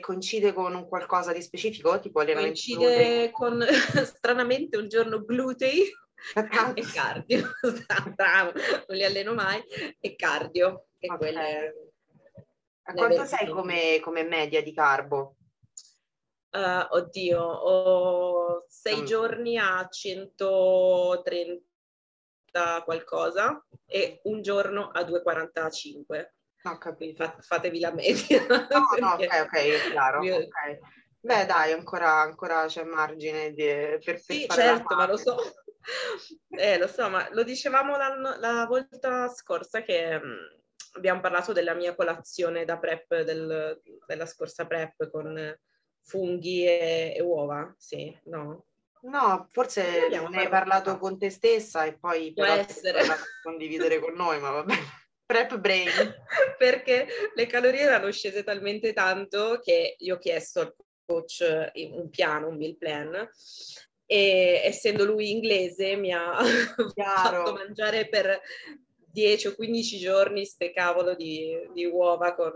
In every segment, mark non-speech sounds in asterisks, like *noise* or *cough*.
coincide con un qualcosa di specifico, tipo allenamento Coincide con, *laughs* stranamente, un giorno glutei *laughs* e cardio. *laughs* Bravo, non li alleno mai, e cardio. E okay. quelle... A quanto sei come, come, media di carbo? Uh, oddio, ho sei mm. giorni a 130 qualcosa e un giorno a 2,45. Ho capito. Fa, fatevi la media. *laughs* No, no, ok, ok, è chiaro. Io... Okay. Beh, dai, ancora, ancora c'è margine di, per, Sì, certo, ma lo so. Eh, lo so, ma lo dicevamo la, la volta scorsa che mm, abbiamo parlato della mia colazione da prep, del, della scorsa prep con funghi e, e uova, sì, no? No, forse ne hai parlato con te stessa e poi Può però essere. condividere con noi, ma vabbè. Prep brain. *laughs* Perché le calorie erano scese talmente tanto che io ho chiesto al coach un piano, un meal plan, e essendo lui inglese mi ha *laughs* fatto mangiare per 10 o 15 giorni ste cavolo di, di uova con,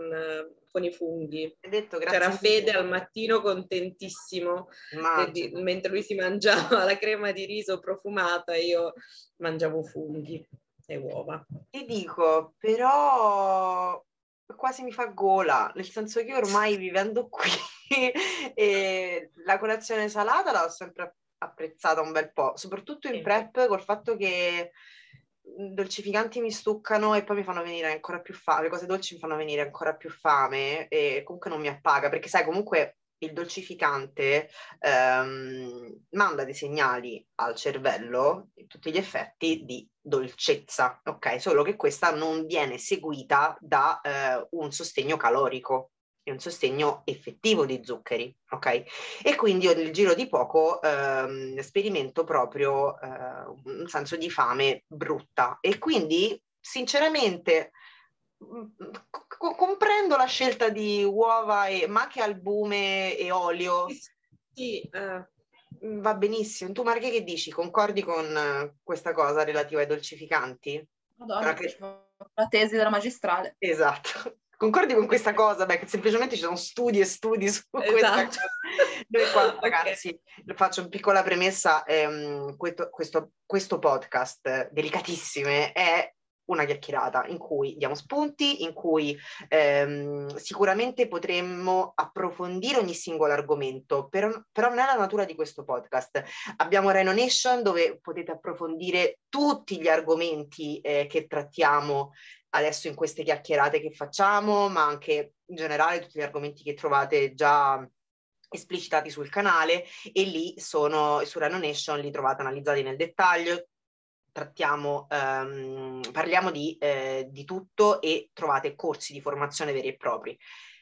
con, i funghi. Detto, C'era Fede al mattino contentissimo, di, mentre lui si mangiava *laughs* la crema di riso profumata, io mangiavo funghi e uova. Ti dico, però quasi mi fa gola, nel senso che ormai vivendo qui *laughs* la colazione salata l'ho sempre apprezzata un bel po', soprattutto in prep col fatto che dolcificanti mi stuccano e poi mi fanno venire ancora più fame, le cose dolci mi fanno venire ancora più fame e comunque non mi appaga, perché sai comunque il dolcificante ehm, manda dei segnali al cervello, tutti gli effetti, di dolcezza, ok? Solo che questa non viene seguita da eh, un sostegno calorico e un sostegno effettivo di zuccheri, ok? E quindi io nel giro di poco ehm, sperimento proprio eh, un senso di fame brutta e quindi sinceramente c- comprendo la scelta di uova, e, ma anche albume e olio. Sì, uh, va benissimo. Tu Marche che dici? Concordi con uh, questa cosa relativa ai dolcificanti? Madonna, che... la tesi della magistrale. Esatto. *laughs* Concordi con questa cosa? Beh, che semplicemente ci sono studi e studi su *laughs* esatto. questa cosa. Noi qua, *laughs* ragazzi, okay. faccio una piccola premessa, ehm, questo, questo, questo podcast delicatissime è una chiacchierata in cui diamo spunti, in cui ehm, sicuramente potremmo approfondire ogni singolo argomento, però, però, non è la natura di questo podcast. Abbiamo Rhino Nation dove potete approfondire tutti gli argomenti eh, che trattiamo adesso in queste chiacchierate che facciamo, ma anche in generale tutti gli argomenti che trovate già esplicitati sul canale e lì sono su Rhino Nation li trovate analizzati nel dettaglio trattiamo, ehm, parliamo di, eh, di, tutto e trovate corsi di formazione veri e propri.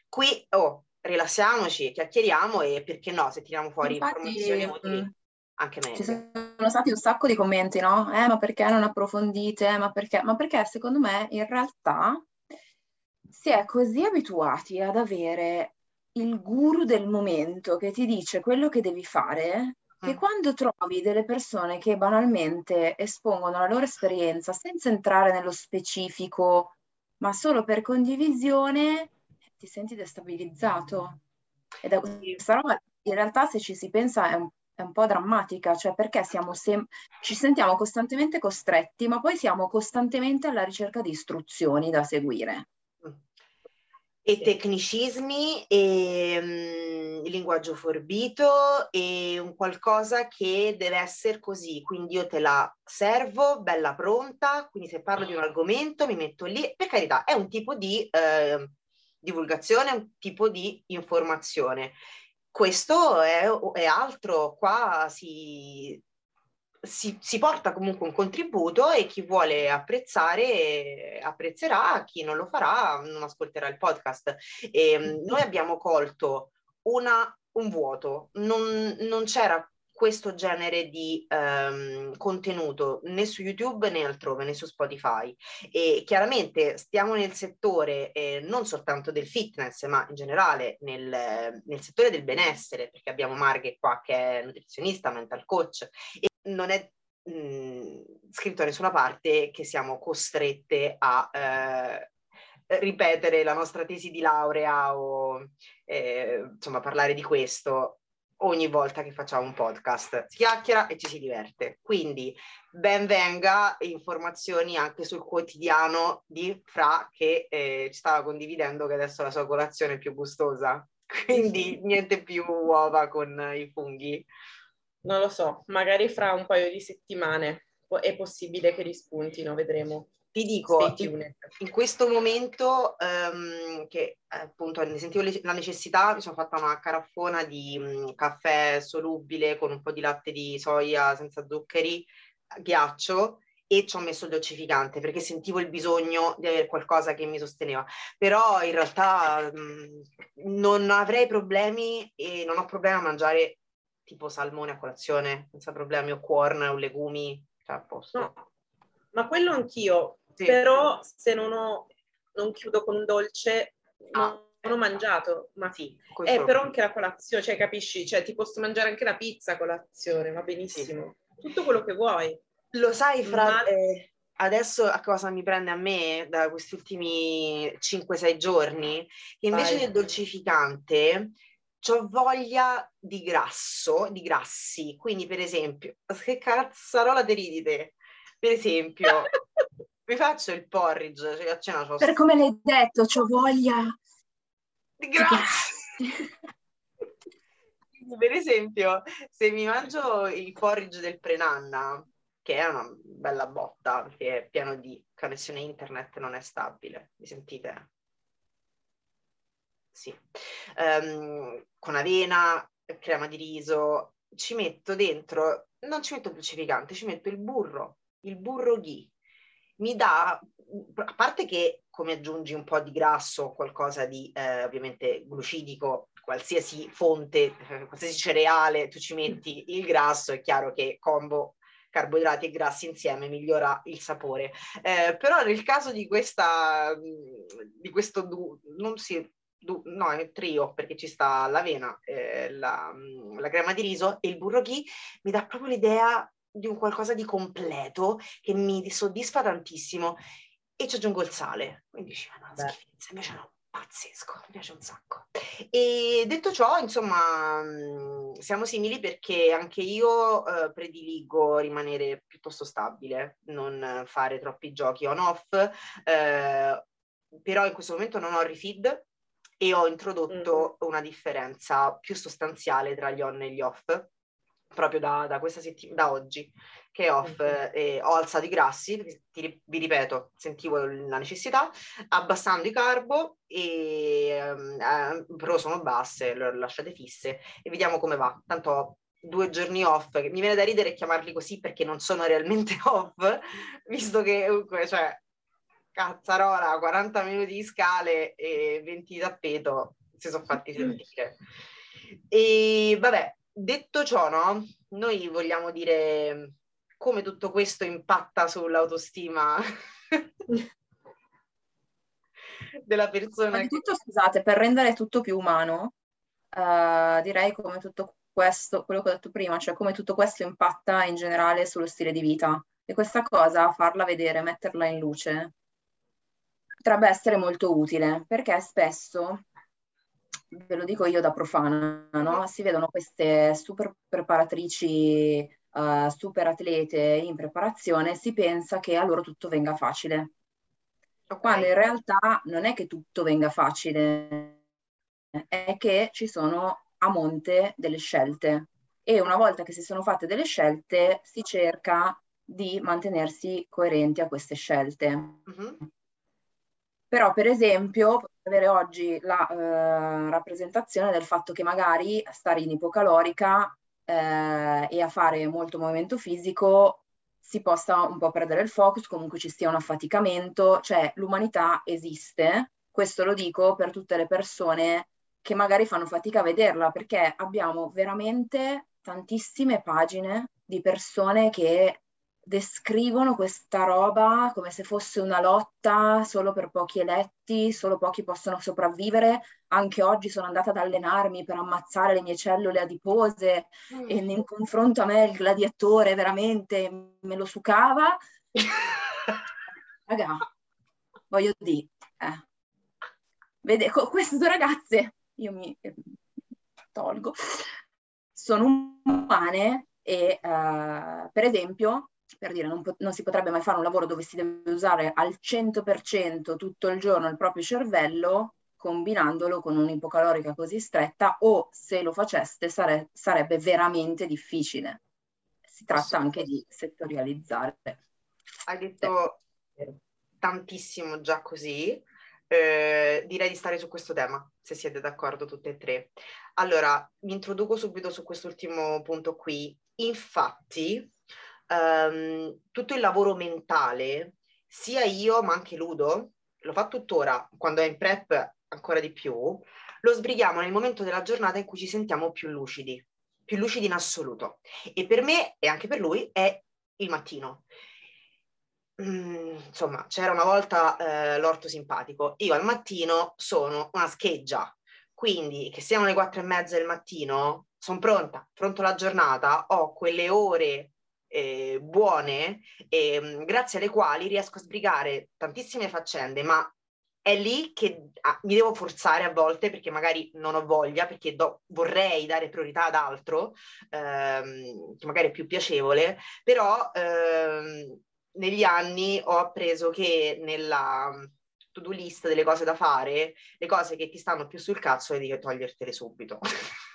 Qui, oh, rilassiamoci, chiacchieriamo e perché no, se tiriamo fuori Infatti, informazioni utili, anche meglio. Ci sono stati un sacco di commenti, no? Eh, ma perché non approfondite? Ma perché? Ma perché secondo me in realtà si è così abituati ad avere il guru del momento che ti dice quello che devi fare che mm. quando trovi delle persone che banalmente espongono la loro esperienza senza entrare nello specifico, ma solo per condivisione, ti senti destabilizzato. E da questa roba, in realtà, se ci si pensa, è un, è un po' drammatica, cioè perché sem- ci sentiamo costantemente costretti, ma poi siamo costantemente alla ricerca di istruzioni da seguire e tecnicismi e um, linguaggio forbito e un qualcosa che deve essere così, quindi io te la servo bella pronta, quindi se parlo di un argomento mi metto lì, per carità è un tipo di eh, divulgazione, un tipo di informazione. Questo è, è altro, qua si, si, si, porta comunque un contributo e chi vuole apprezzare apprezzerà, chi non lo farà non ascolterà il podcast. E, ehm, noi abbiamo colto una, un vuoto, non, non c'era questo genere di um, contenuto né su YouTube né altrove, né su Spotify. E chiaramente stiamo nel settore eh, non soltanto del fitness, ma in generale nel, nel settore del benessere, perché abbiamo Marghe qua che è nutrizionista, mental coach, e non è mh, scritto da nessuna parte che siamo costrette a, eh, ripetere la nostra tesi di laurea o eh, insomma parlare di questo ogni volta che facciamo un podcast. Si chiacchiera e ci si diverte. Quindi ben venga informazioni anche sul quotidiano di Fra che eh, ci stava condividendo che adesso la sua colazione è più gustosa. Quindi niente più uova con i funghi. Non lo so, magari fra un paio di settimane è possibile che rispuntino, vedremo. Ti dico, in, in, questo momento um, che appunto ne sentivo le, la necessità, mi sono fatta una caraffona di um, caffè solubile con un po' di latte di soia senza zuccheri, ghiaccio e ci ho messo il dolcificante perché sentivo il bisogno di avere qualcosa che mi sosteneva. Però in realtà mh, non avrei problemi e non ho problemi a mangiare tipo salmone a colazione senza problemi o corn o legumi, cioè a posto. No, ma quello anch'io, sì. però se non, ho, non chiudo con un dolce ah, non, ho mangiato, ma sì, eh, però anche la colazione, cioè capisci, cioè ti posso mangiare anche la pizza a colazione, va benissimo, sì. tutto quello che vuoi. Lo sai, Fra, ma... eh, adesso a cosa mi prende a me da questi ultimi 5-6 giorni? Che invece Vai. del dolcificante ho voglia di grasso, di grassi. Quindi, per esempio, *laughs* che cazzarola deridite? Per esempio, *laughs* mi faccio il porridge, cioè a cena Per come l'hai detto, ho *laughs* voglia di grassi. per esempio, se mi mangio il porridge del prenanna, che è una bella botta, perché è pieno di connessione internet, non è stabile, mi sentite? Sì. Um, con avena, crema di riso, ci metto dentro, non ci metto il dolcificante, ci metto il burro, il burro ghee. Mi dà, a parte che come aggiungi un po' di grasso, qualcosa di eh, ovviamente glucidico, qualsiasi fonte, eh, qualsiasi cereale, tu ci metti il grasso, è chiaro che combo carboidrati e grassi insieme migliora il sapore. Eh, però nel caso di questa, di questo, non si, no, è trio perché ci sta l'avena, eh, la, la, crema di riso e il burro ghee, mi dà proprio l'idea di un qualcosa di completo che mi soddisfa tantissimo e ci aggiungo il sale. Quindi dici, ma no, schifezza, invece no, pazzesco, mi piace un sacco. E detto ciò, insomma, siamo simili perché anche io eh, prediligo rimanere piuttosto stabile, non fare troppi giochi on-off, eh, però in questo momento non ho refeed, e ho introdotto mm. una differenza più sostanziale tra gli on e gli off proprio da, da questa settimana, da oggi, che off, mm-hmm. eh, ho alzato i grassi, ti, vi ripeto, sentivo la necessità, abbassando i carbo, e, eh, però sono basse, le lasciate fisse e vediamo come va. Tanto ho due giorni off, mi viene da ridere chiamarli così perché non sono realmente *laughs* off, visto che comunque, cioè, cazzarola, 40 minuti di scale e 20 di tappeto, si sono fatti sentire. E vabbè, detto ciò, no? Noi vogliamo dire come tutto questo impatta sull'autostima *laughs* della persona. Ma di tutto, che... scusate, per rendere tutto più umano, uh, direi come tutto questo, quello che ho detto prima, cioè come tutto questo impatta in generale sullo stile di vita. E questa cosa, farla vedere, metterla in luce, potrebbe essere molto utile perché spesso, ve lo dico io da profana, no? si vedono queste super preparatrici, uh, super atlete in preparazione, si pensa che a loro tutto venga facile. Okay. Quando in realtà non è che tutto venga facile, è che ci sono a monte delle scelte e una volta che si sono fatte delle scelte si cerca di mantenersi coerenti a queste scelte. Mm-hmm. Però, per esempio, avere oggi la eh, rappresentazione del fatto che magari stare in ipocalorica eh, e a fare molto movimento fisico si possa un po' perdere il focus, comunque ci sia un affaticamento, cioè l'umanità esiste, questo lo dico per tutte le persone che magari fanno fatica a vederla, perché abbiamo veramente tantissime pagine di persone che descrivono questa roba come se fosse una lotta solo per pochi eletti, solo pochi possono sopravvivere. Anche oggi sono andata ad allenarmi per ammazzare le mie cellule adipose mm. e in confronto a me il gladiatore veramente me lo sucava. *laughs* Raga, voglio dire, eh, vede, queste due ragazze, io mi tolgo, sono umane e uh, per esempio, per dire, non, non, si potrebbe mai fare un lavoro dove si deve usare al 100% tutto il giorno il proprio cervello combinandolo con un'ipocalorica così stretta o se lo faceste sare- sarebbe veramente difficile. Si tratta anche di settorializzare. Hai detto tantissimo già così. Eh, direi di stare su questo tema, se siete d'accordo tutte e tre. Allora, mi introduco subito su quest'ultimo punto qui. Infatti, um, tutto il lavoro mentale, sia io ma anche Ludo, lo fa tuttora, quando è in prep ancora di più, lo sbrighiamo nel momento della giornata in cui ci sentiamo più lucidi, più lucidi in assoluto. E per me, e anche per lui, è il mattino. Mm, insomma, c'era una volta eh, l'orto simpatico. Io al mattino sono una scheggia, quindi che siano le quattro e mezza del mattino, sono pronta, affronto la giornata, ho quelle ore eh, buone, eh, grazie alle quali riesco a sbrigare tantissime faccende, ma è lì che ah, mi devo forzare a volte perché magari non ho voglia, perché do, vorrei dare priorità ad altro, ehm, che magari è più piacevole, però ehm, negli anni ho appreso che nella to-do list delle cose da fare, le cose che ti stanno più sul cazzo di togliertele subito. *laughs*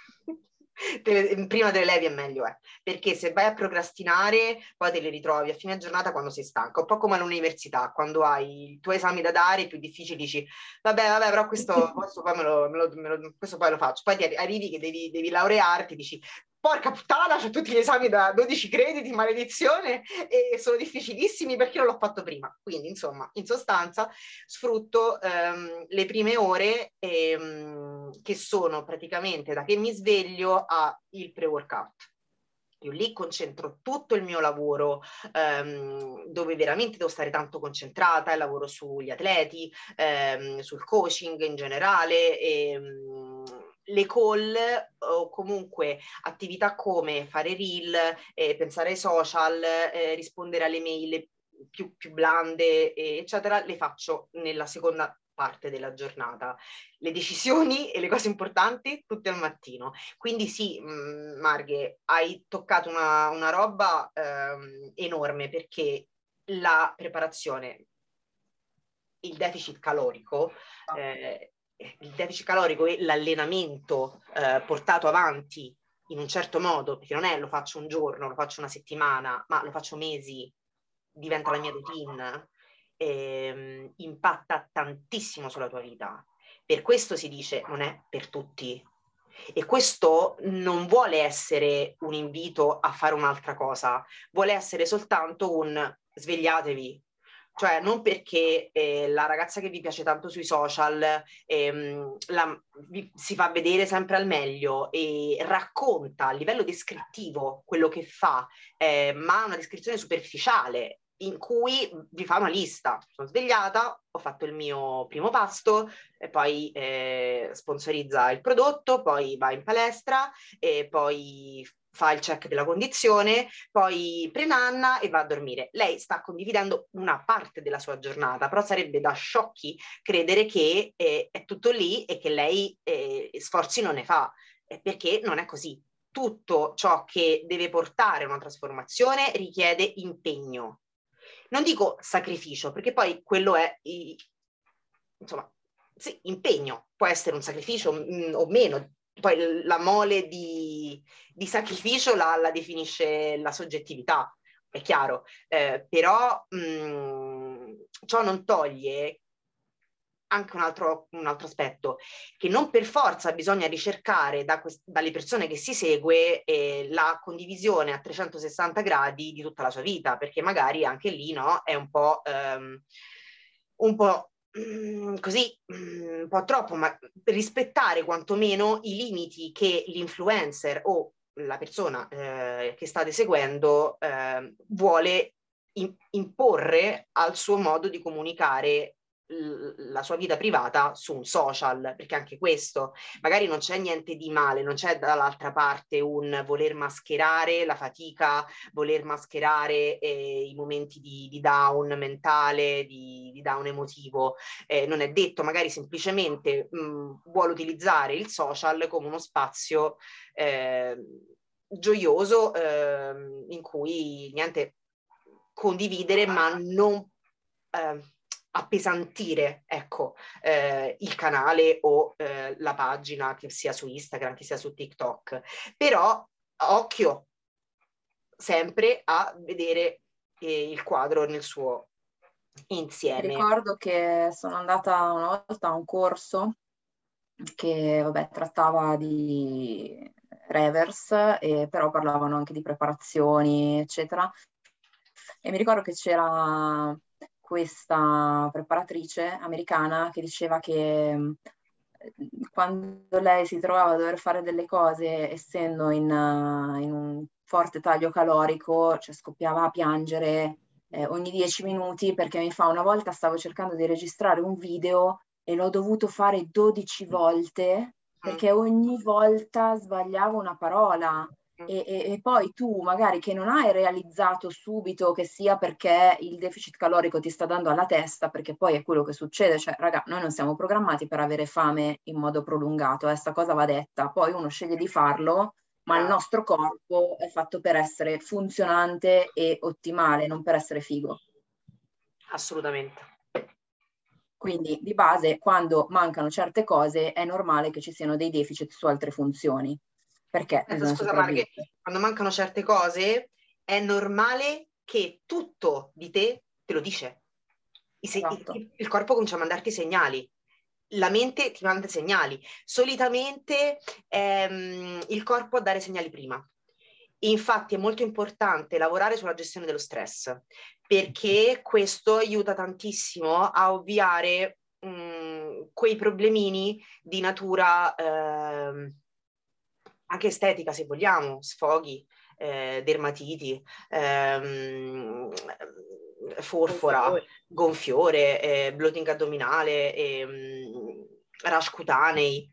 te, prima te le levi e meglio è, perché se vai a procrastinare poi te le ritrovi a fine giornata quando sei stanca, un po' come all'università, quando hai i tuoi esami da dare, più difficili dici, vabbè, vabbè, però questo, *laughs* questo, poi, me lo, me lo, me lo, questo poi lo faccio, poi ti arrivi che devi, devi laurearti, dici, porca puttana, ho tutti gli esami da 12 crediti, maledizione, e sono difficilissimi perché non l'ho fatto prima. Quindi, insomma, in sostanza, sfrutto ehm, le prime ore ehm, che sono praticamente da che mi sveglio a il pre-workout. Io lì concentro tutto il mio lavoro ehm, dove veramente devo stare tanto concentrata, lavoro sugli atleti, ehm, sul coaching in generale. Ehm, le call o comunque attività come fare reel, eh, pensare ai social, eh, rispondere alle mail più, più blande, eh, eccetera, le faccio nella seconda parte della giornata. Le decisioni e le cose importanti tutte al mattino. Quindi sì, mh, mm, Marghe, hai toccato una, una roba ehm, enorme perché la preparazione, il deficit calorico ah. eh, il deficit calorico e l'allenamento eh, portato avanti in un certo modo, perché non è lo faccio un giorno, lo faccio una settimana, ma lo faccio mesi, diventa la mia routine, ehm, impatta tantissimo sulla tua vita. Per questo si dice non è per tutti. E questo non vuole essere un invito a fare un'altra cosa, vuole essere soltanto un svegliatevi, cioè non perché eh, la ragazza che vi piace tanto sui social ehm, la, vi, si fa vedere sempre al meglio e racconta a livello descrittivo quello che fa, eh, ma una descrizione superficiale in cui vi fa una lista. Sono svegliata, ho fatto il mio primo pasto, e poi eh, sponsorizza il prodotto, poi va in palestra e poi fa il check della condizione, poi prenanna e va a dormire. Lei sta condividendo una parte della sua giornata, però sarebbe da sciocchi credere che eh, è tutto lì e che lei eh, sforzi non ne fa, eh, perché non è così. Tutto ciò che deve portare a una trasformazione richiede impegno. Non dico sacrificio, perché poi quello è, insomma, sì, impegno, può essere un sacrificio mh, mm, o meno, poi la mole di, di sacrificio la, la, definisce la soggettività, è chiaro, eh, però mh, mm, ciò non toglie anche un altro, un altro, aspetto, che non per forza bisogna ricercare da quest- dalle persone che si segue eh, la condivisione a 360 gradi di tutta la sua vita, perché magari anche lì no, è un po', um, un po' Mm, così mm, un po' troppo, ma rispettare quantomeno i limiti che l'influencer o la persona eh, che state seguendo eh, vuole imporre al suo modo di comunicare la sua vita privata su un social, perché anche questo, magari non c'è niente di male, non c'è dall'altra parte un voler mascherare la fatica, voler mascherare eh, i momenti di, di, down mentale, di, di down emotivo, eh, non è detto, magari semplicemente mh, vuole utilizzare il social come uno spazio eh, gioioso ehm, in cui niente condividere ma non eh, appesantire ecco, eh, il canale o eh, la pagina che sia su Instagram, che sia su TikTok. Però occhio sempre a vedere eh, il quadro nel suo insieme. Ricordo che sono andata una volta a un corso che vabbè, trattava di reverse, e però parlavano anche di preparazioni, eccetera. E mi ricordo che c'era questa preparatrice americana che diceva che mm, quando lei si trovava a dover fare delle cose, essendo in, uh, in un forte taglio calorico, cioè scoppiava a piangere eh, ogni dieci minuti perché mi fa una volta stavo cercando di registrare un video e l'ho dovuto fare 12 volte perché ogni volta sbagliavo una parola e, e, e, poi tu magari che non hai realizzato subito che sia perché il deficit calorico ti sta dando alla testa, perché poi è quello che succede, cioè raga, noi non siamo programmati per avere fame in modo prolungato, questa eh, cosa va detta, poi uno sceglie di farlo, ma il nostro corpo è fatto per essere funzionante e ottimale, non per essere figo. Assolutamente. Quindi di base, quando mancano certe cose, è normale che ci siano dei deficit su altre funzioni. Perché? Eh, scusa Marghe, quando mancano certe cose è normale che tutto di te te lo dice. Se- esatto. il, il corpo comincia a mandarti segnali la mente ti manda segnali. Solitamente ehm, il corpo a dare segnali prima. Infatti è molto importante lavorare sulla gestione dello stress perché questo aiuta tantissimo a ovviare mh, quei problemini di natura eh, anche estetica se vogliamo, sfoghi, eh, dermatiti, ehm, forfora, gonfiore, eh, bloating addominale, ehm, rash cutanei.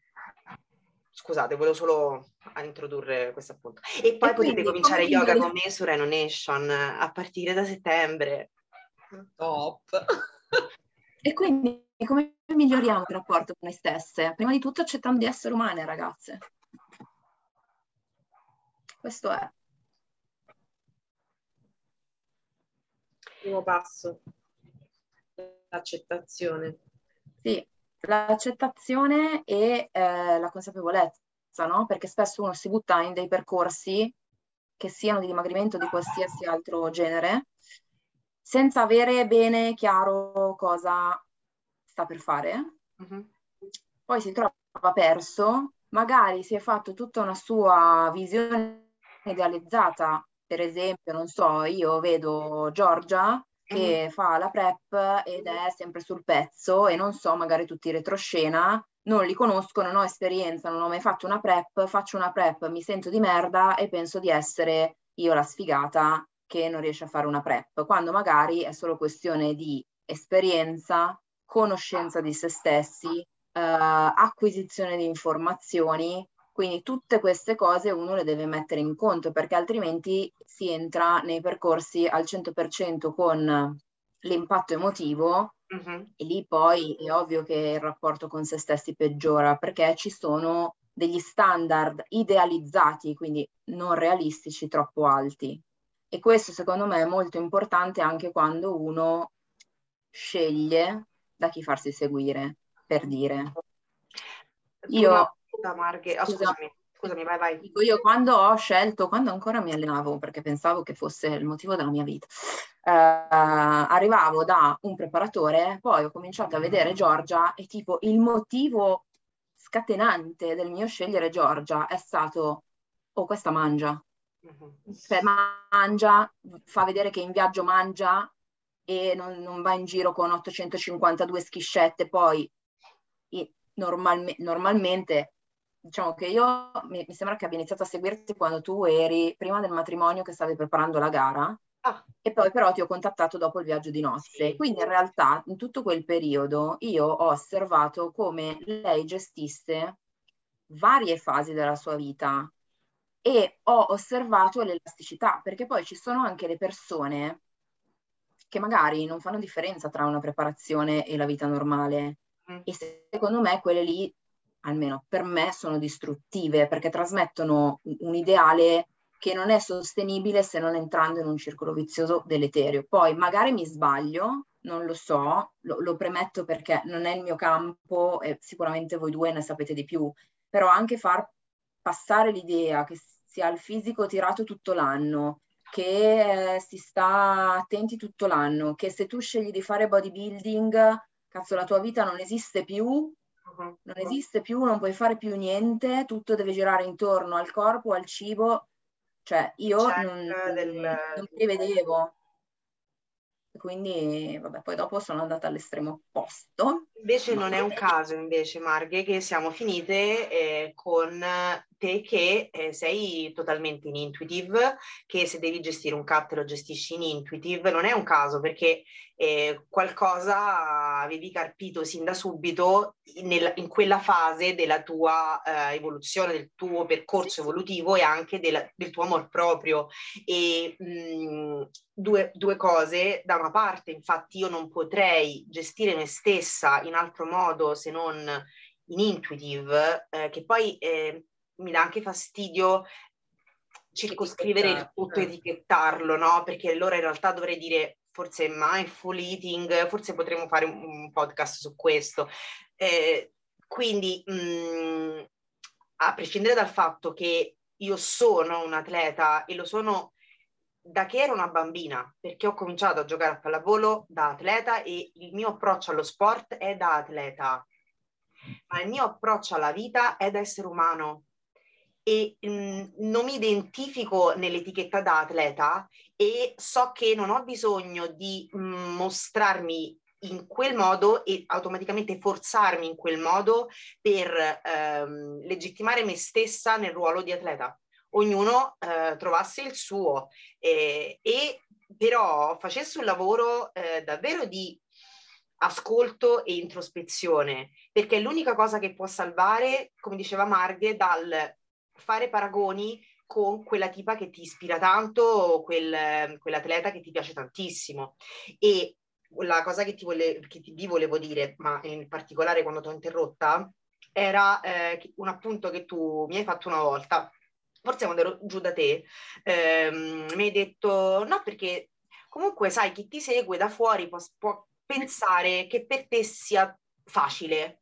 Scusate, volevo solo introdurre questo appunto. E poi e potete cominciare yoga con me su Reno Nation a partire da settembre. Top! *laughs* E quindi come miglioriamo il rapporto con noi stesse? Prima di tutto accettando di essere umane, ragazze. Questo è. Primo passo, l'accettazione. Sì, l'accettazione e eh, la consapevolezza, no? Perché spesso uno si butta in dei percorsi che siano di dimagrimento di qualsiasi altro genere, senza avere bene chiaro cosa sta per fare. Mm-hmm. Poi si trova perso, magari si è fatto tutta una sua visione idealizzata. Per esempio, non so, io vedo Giorgia che mm. fa la prep ed è sempre sul pezzo e non so, magari tutti retroscena, non li conosco, non ho esperienza, non ho mai fatto una prep, faccio una prep, mi sento di merda e penso di essere io la sfigata che non riesce a fare una prep, quando magari è solo questione di esperienza, conoscenza di se stessi, eh, acquisizione di informazioni quindi tutte queste cose uno le deve mettere in conto perché altrimenti si entra nei percorsi al 100% con l'impatto emotivo uh-huh. e lì poi è ovvio che il rapporto con se stessi peggiora perché ci sono degli standard idealizzati, quindi non realistici, troppo alti. E questo secondo me è molto importante anche quando uno sceglie da chi farsi seguire, per dire. Io da Marghe. Oh, scusami, scusami, vai, vai. Dico io quando ho scelto, quando ancora mi allenavo, perché pensavo che fosse il motivo della mia vita, eh, arrivavo da un preparatore, poi ho cominciato a vedere Giorgia e tipo il motivo scatenante del mio scegliere Giorgia è stato, oh questa mangia. Uh-huh. Cioè, mangia, fa vedere che in viaggio mangia e non, non va in giro con 852 schiscette, poi normalme, normalmente diciamo che io mi, mi, sembra che abbia iniziato a seguirti quando tu eri prima del matrimonio che stavi preparando la gara Ah. E poi però ti ho contattato dopo il viaggio di nozze. Quindi in realtà in tutto quel periodo io ho osservato come lei gestisse varie fasi della sua vita e ho osservato l'elasticità, perché poi ci sono anche le persone che magari non fanno differenza tra una preparazione e la vita normale. Mm. E secondo me quelle lì, almeno per me, sono distruttive perché trasmettono un ideale che non è sostenibile se non entrando in un circolo vizioso deleterio. Poi magari mi sbaglio, non lo so, lo, lo premetto perché non è il mio campo e sicuramente voi due ne sapete di più, però anche far passare l'idea che si ha il fisico tirato tutto l'anno, che eh, si sta attenti tutto l'anno, che se tu scegli di fare bodybuilding, cazzo la tua vita non esiste più. Non esiste più, non puoi fare più niente, tutto deve girare intorno al corpo, al cibo, cioè io non, del... non mi rivedevo. Quindi, vabbè, poi dopo sono andata all'estremo opposto. Invece non è un caso, invece, Marghe, che siamo finite eh, con te che eh, sei totalmente in intuitive, che se devi gestire un cat lo gestisci in intuitive, non è un caso perché eh, qualcosa avevi carpito sin da subito nel, in quella fase della tua eh, evoluzione, del tuo percorso evolutivo e anche del, del tuo amor proprio. E mh, due, due cose, da una parte infatti io non potrei gestire me stessa in altro modo se non in intuitive, eh, che poi eh, mi dà anche fastidio circoscrivere il tutto, etichettarlo, no? Perché allora in realtà dovrei dire forse mindful eating, forse potremmo fare un, un podcast su questo. Eh, quindi, mh, mm, a prescindere dal fatto che io sono un atleta e lo sono da che ero una bambina, perché ho cominciato a giocare a pallavolo da atleta e il mio approccio allo sport è da atleta, ma il mio approccio alla vita è da essere umano e mh, mm, non mi identifico nell'etichetta da atleta e so che non ho bisogno di mh, mm, mostrarmi in quel modo e automaticamente forzarmi in quel modo per ehm, legittimare me stessa nel ruolo di atleta. Ognuno eh, trovasse il suo eh, e però facesse un lavoro eh, davvero di ascolto e introspezione, perché è l'unica cosa che può salvare, come diceva Marghe, dal fare paragoni con quella tipa che ti ispira tanto quel, quell'atleta che ti piace tantissimo. E la cosa che, ti vole, che ti, volevo dire, ma in particolare quando ti ho interrotta, era eh, un appunto che tu mi hai fatto una volta, forse quando ero giù da te, ehm, mi hai detto no perché comunque sai chi ti segue da fuori può, può pensare che per te sia facile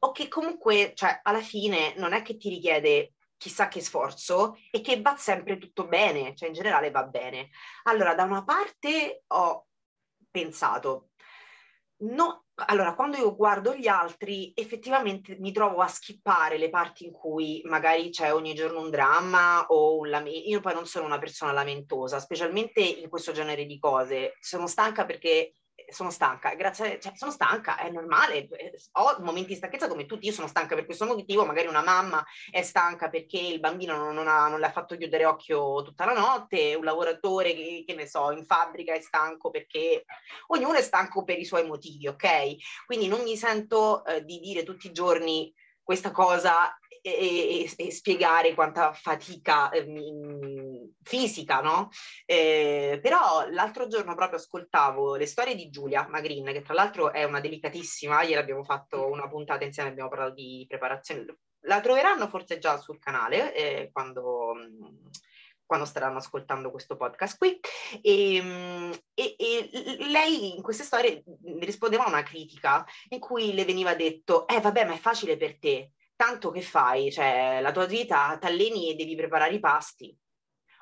o che comunque, cioè, alla fine non è che ti richiede chissà che sforzo e che va sempre tutto bene, cioè in generale va bene. Allora, da una parte ho pensato, no, allora quando io guardo gli altri effettivamente mi trovo a skippare le parti in cui magari c'è ogni giorno un dramma o un lamento. Io poi non sono una persona lamentosa, specialmente in questo genere di cose. Sono stanca perché sono stanca, grazie, cioè, sono stanca, è normale, ho momenti di stanchezza come tutti, io sono stanca per questo motivo, magari una mamma è stanca perché il bambino non, non, ha, non le ha fatto chiudere occhio tutta la notte, un lavoratore che, che, ne so, in fabbrica è stanco perché ognuno è stanco per i suoi motivi, ok? Quindi non mi sento eh, di dire tutti i giorni questa cosa e, e, e spiegare quanta fatica eh, fisica, no? Eh, però l'altro giorno proprio ascoltavo le storie di Giulia Magrin, che tra l'altro è una delicatissima, ieri abbiamo fatto una puntata insieme, abbiamo parlato di preparazione. La troveranno forse già sul canale eh, quando quando staranno ascoltando questo podcast qui. E, e, e, lei in queste storie rispondeva a una critica in cui le veniva detto, eh vabbè ma è facile per te, tanto che fai, cioè la tua vita t'alleni e devi preparare i pasti.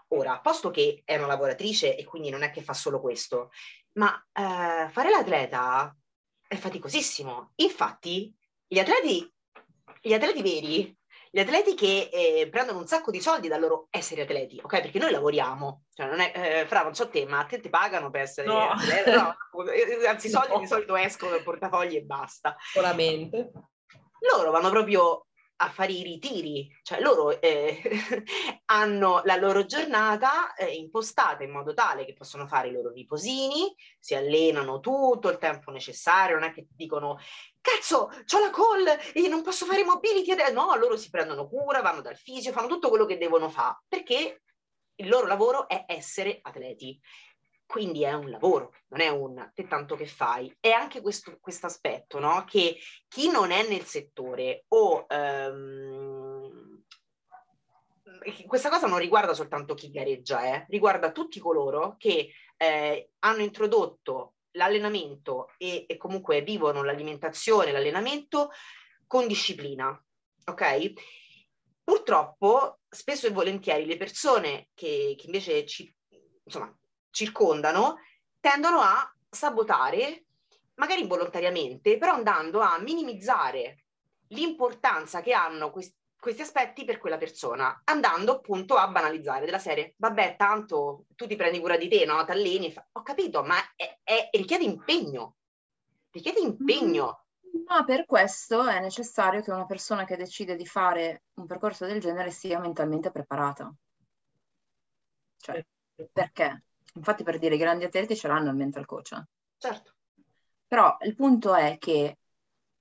Ora, posto che è una lavoratrice e quindi non è che fa solo questo, ma eh, fare l'atleta è faticosissimo. Infatti, gli atleti, gli atleti veri, gli atleti che eh, prendono un sacco di soldi dal loro essere atleti, ok? Perché noi lavoriamo, cioè non è, eh, fra non so te, ma a te ti pagano per essere no. atleta? No, *laughs* anzi i soldi no. di solito escono dal portafogli e basta. Solamente loro vanno proprio a fare i ritiri, cioè loro eh, *laughs* hanno la loro giornata eh, impostata in modo tale che possono fare i loro riposini, si allenano tutto il tempo necessario, non è che dicono cazzo, ho la call e non posso fare mobility adesso, no, loro si prendono cura, vanno dal fisio, fanno tutto quello che devono fare, perché il loro lavoro è essere atleti. Quindi è un lavoro, non è un te tanto che fai. È anche questo aspetto, no? Che chi non è nel settore o... Um, questa cosa non riguarda soltanto chi gareggia, eh? riguarda tutti coloro che eh, hanno introdotto l'allenamento e, e, comunque vivono l'alimentazione, l'allenamento con disciplina, ok? Purtroppo, spesso e volentieri, le persone che, che invece ci, insomma, circondano tendono a sabotare, magari involontariamente, però andando a minimizzare l'importanza che hanno questi, questi aspetti per quella persona, andando appunto a banalizzare della serie. Vabbè, tanto tu ti prendi cura di te, no? T'alleni. Fa... Ho capito, ma è, è, richiede impegno. Richiede impegno. Ma per questo è necessario che una persona che decide di fare un percorso del genere sia mentalmente preparata. Cioè, perché? Infatti per dire i grandi atleti ce l'hanno il mental coach. Certo. Però il punto è che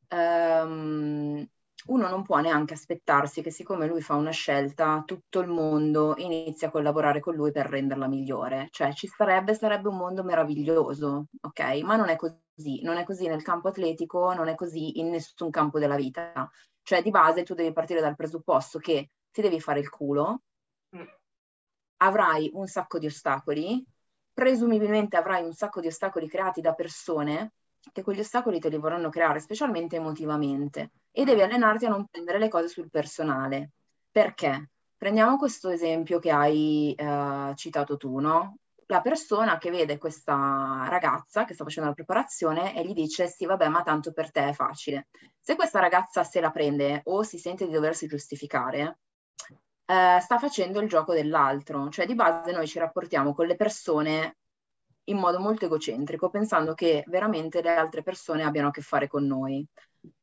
um, uno non può neanche aspettarsi che siccome lui fa una scelta, tutto il mondo inizia a collaborare con lui per renderla migliore. Cioè ci sarebbe, sarebbe un mondo meraviglioso, ok? Ma non è così, non è così nel campo atletico, non è così in nessun campo della vita. Cioè di base tu devi partire dal presupposto che ti devi fare il culo, mm. avrai un sacco di ostacoli, presumibilmente avrai un sacco di ostacoli creati da persone che quegli ostacoli te li vorranno creare, specialmente emotivamente, e devi allenarti a non prendere le cose sul personale. Perché? Prendiamo questo esempio che hai eh, citato tu, no? La persona che vede questa ragazza che sta facendo la preparazione e gli dice sì, vabbè, ma tanto per te è facile. Se questa ragazza se la prende o si sente di doversi giustificare, eh, sta facendo il gioco dell'altro, cioè di base noi ci rapportiamo con le persone in modo molto egocentrico, pensando che veramente le altre persone abbiano a che fare con noi.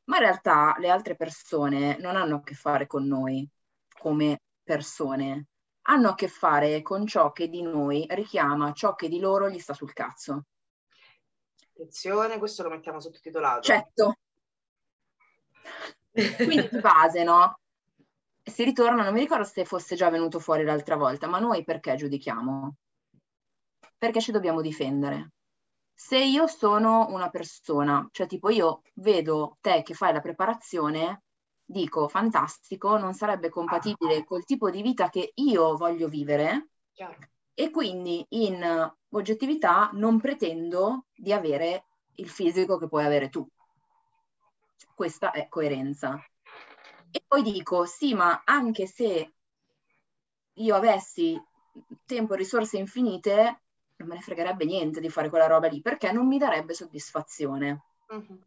Ma in realtà le altre persone non hanno a che fare con noi come persone, hanno a che fare con ciò che di noi richiama ciò che di loro gli sta sul cazzo. Attenzione, questo lo mettiamo sottotitolato. Certo. *laughs* Quindi di base, no? Si ritorna, non mi ricordo se fosse già venuto fuori l'altra volta, ma noi perché giudichiamo? Perché ci dobbiamo difendere. Se io sono una persona, cioè tipo io vedo te che fai la preparazione, dico fantastico, non sarebbe compatibile col tipo di vita che io voglio vivere Chiaro. e quindi in oggettività non pretendo di avere il fisico che puoi avere tu. Questa è coerenza. Poi dico, sì, ma anche se io avessi tempo e risorse infinite, non me ne fregherebbe niente di fare quella roba lì, perché non mi darebbe soddisfazione. Uh-huh.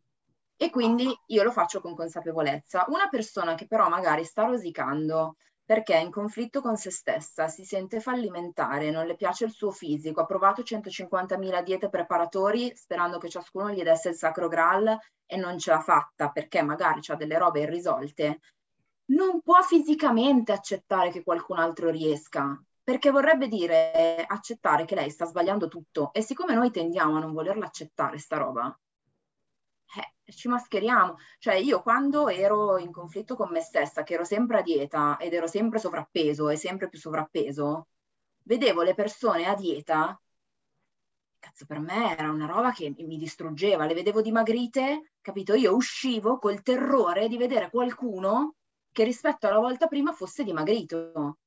E quindi io lo faccio con consapevolezza. Una persona che però magari sta rosicando perché è in conflitto con se stessa, si sente fallimentare, non le piace il suo fisico, ha provato 150.000 diete preparatori sperando che ciascuno gli desse il sacro graal e non ce l'ha fatta perché magari ha delle robe irrisolte, non può fisicamente accettare che qualcun altro riesca, perché vorrebbe dire accettare che lei sta sbagliando tutto e siccome noi tendiamo a non volerla accettare sta roba, eh, ci mascheriamo. Cioè io quando ero in conflitto con me stessa, che ero sempre a dieta ed ero sempre sovrappeso e sempre più sovrappeso, vedevo le persone a dieta cazzo, per me era una roba che mi distruggeva, le vedevo dimagrite, capito? Io uscivo col terrore di vedere qualcuno che rispetto alla volta prima fosse dimagrito.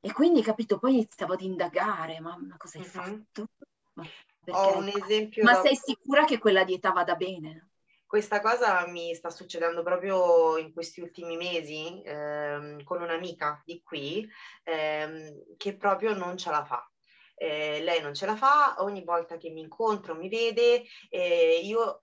E quindi, capito, poi iniziavo ad indagare, ma, cosa hai uh-huh. fatto? Ma, Ho un esempio ma da... sei sicura che quella dieta vada bene? Questa cosa mi sta succedendo proprio in questi ultimi mesi ehm, con un'amica di qui ehm, che proprio non ce la fa eh, lei non ce la fa, ogni volta che mi incontro, mi vede, eh, io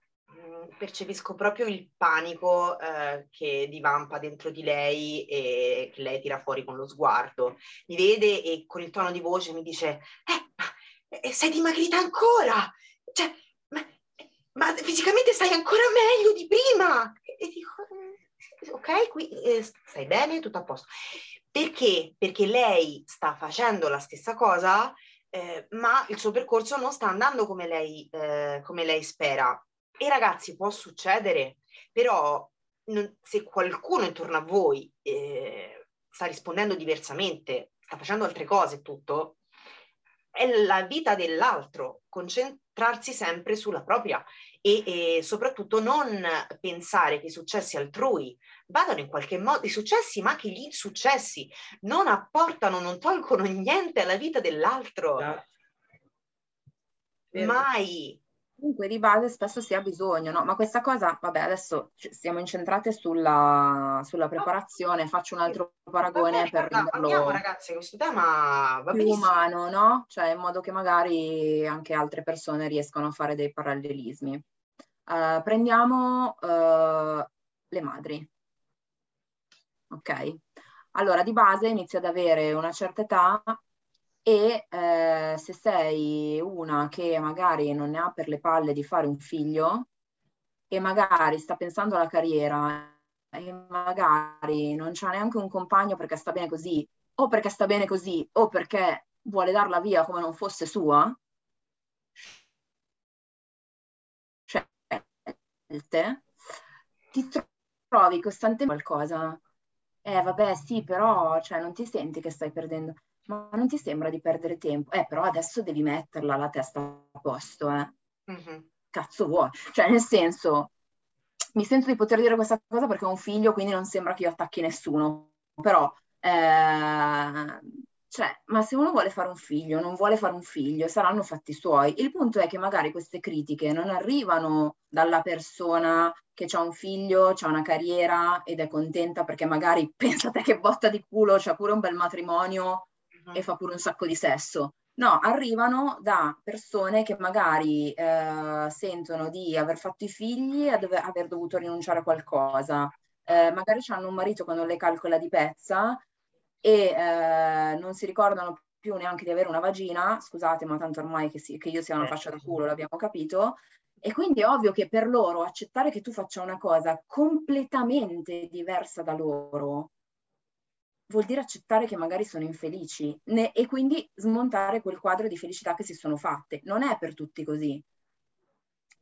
percepisco proprio il panico eh, che divampa dentro di lei e che lei tira fuori con lo sguardo. Mi vede e con il tono di voce mi dice, eh, ma sei dimagrita ancora? Cioè, ma, ma fisicamente stai ancora meglio di prima? E dico, ok, qui eh, stai bene, tutto a posto. Perché? Perché lei sta facendo la stessa cosa, eh, ma il suo percorso non sta andando come lei, eh, come lei spera. E ragazzi, può succedere, però non, se qualcuno intorno a voi eh, sta rispondendo diversamente, sta facendo altre cose, tutto, è la vita dell'altro, concentrarsi sempre sulla propria e, e, soprattutto non pensare che i successi altrui vadano in qualche modo, i successi ma che gli insuccessi non apportano, non tolgono niente alla vita dell'altro. Esatto. Mai. Comunque di base spesso si ha bisogno, no? Ma questa cosa, vabbè, adesso siamo incentrate sulla, sulla preparazione, faccio un altro paragone per renderlo andiamo, ragazzi, questo tema va più umano, no? Cioè in modo che magari anche altre persone riescano a fare dei parallelismi. Uh, prendiamo uh, le madri. Ok? Allora, di base inizia ad avere una certa età e eh, se sei una che magari non ne ha per le palle di fare un figlio e magari sta pensando alla carriera e magari non c'ha neanche un compagno perché sta bene così o perché sta bene così o perché vuole darla via come non fosse sua, scelte, ti trovi costantemente qualcosa. Eh vabbè sì, però cioè, non ti senti che stai perdendo ma non ti sembra di perdere tempo? Eh, però adesso devi metterla la testa a posto, eh. Mm-hmm. Cazzo vuoi? Cioè, nel senso, mi sento di poter dire questa cosa perché ho un figlio, quindi non sembra che io attacchi nessuno. Però, eh, cioè, ma se uno vuole fare un figlio, non vuole fare un figlio, saranno fatti suoi. Il punto è che magari queste critiche non arrivano dalla persona che ha un figlio, ha una carriera ed è contenta perché magari *laughs* pensa te che botta di culo, c'ha pure un bel matrimonio e fa pure un sacco di sesso. No, arrivano da persone che magari eh, sentono di aver fatto i figli e dover, aver dovuto rinunciare a qualcosa. Eh, magari hanno un marito che non le calcola di pezza e eh, non si ricordano più neanche di avere una vagina, scusate, ma tanto ormai che, sì, che io sia una fascia da culo, l'abbiamo capito. E quindi è ovvio che per loro accettare che tu faccia una cosa completamente diversa da loro vuol dire accettare che magari sono infelici ne, e quindi smontare quel quadro di felicità che si sono fatte. Non è per tutti così,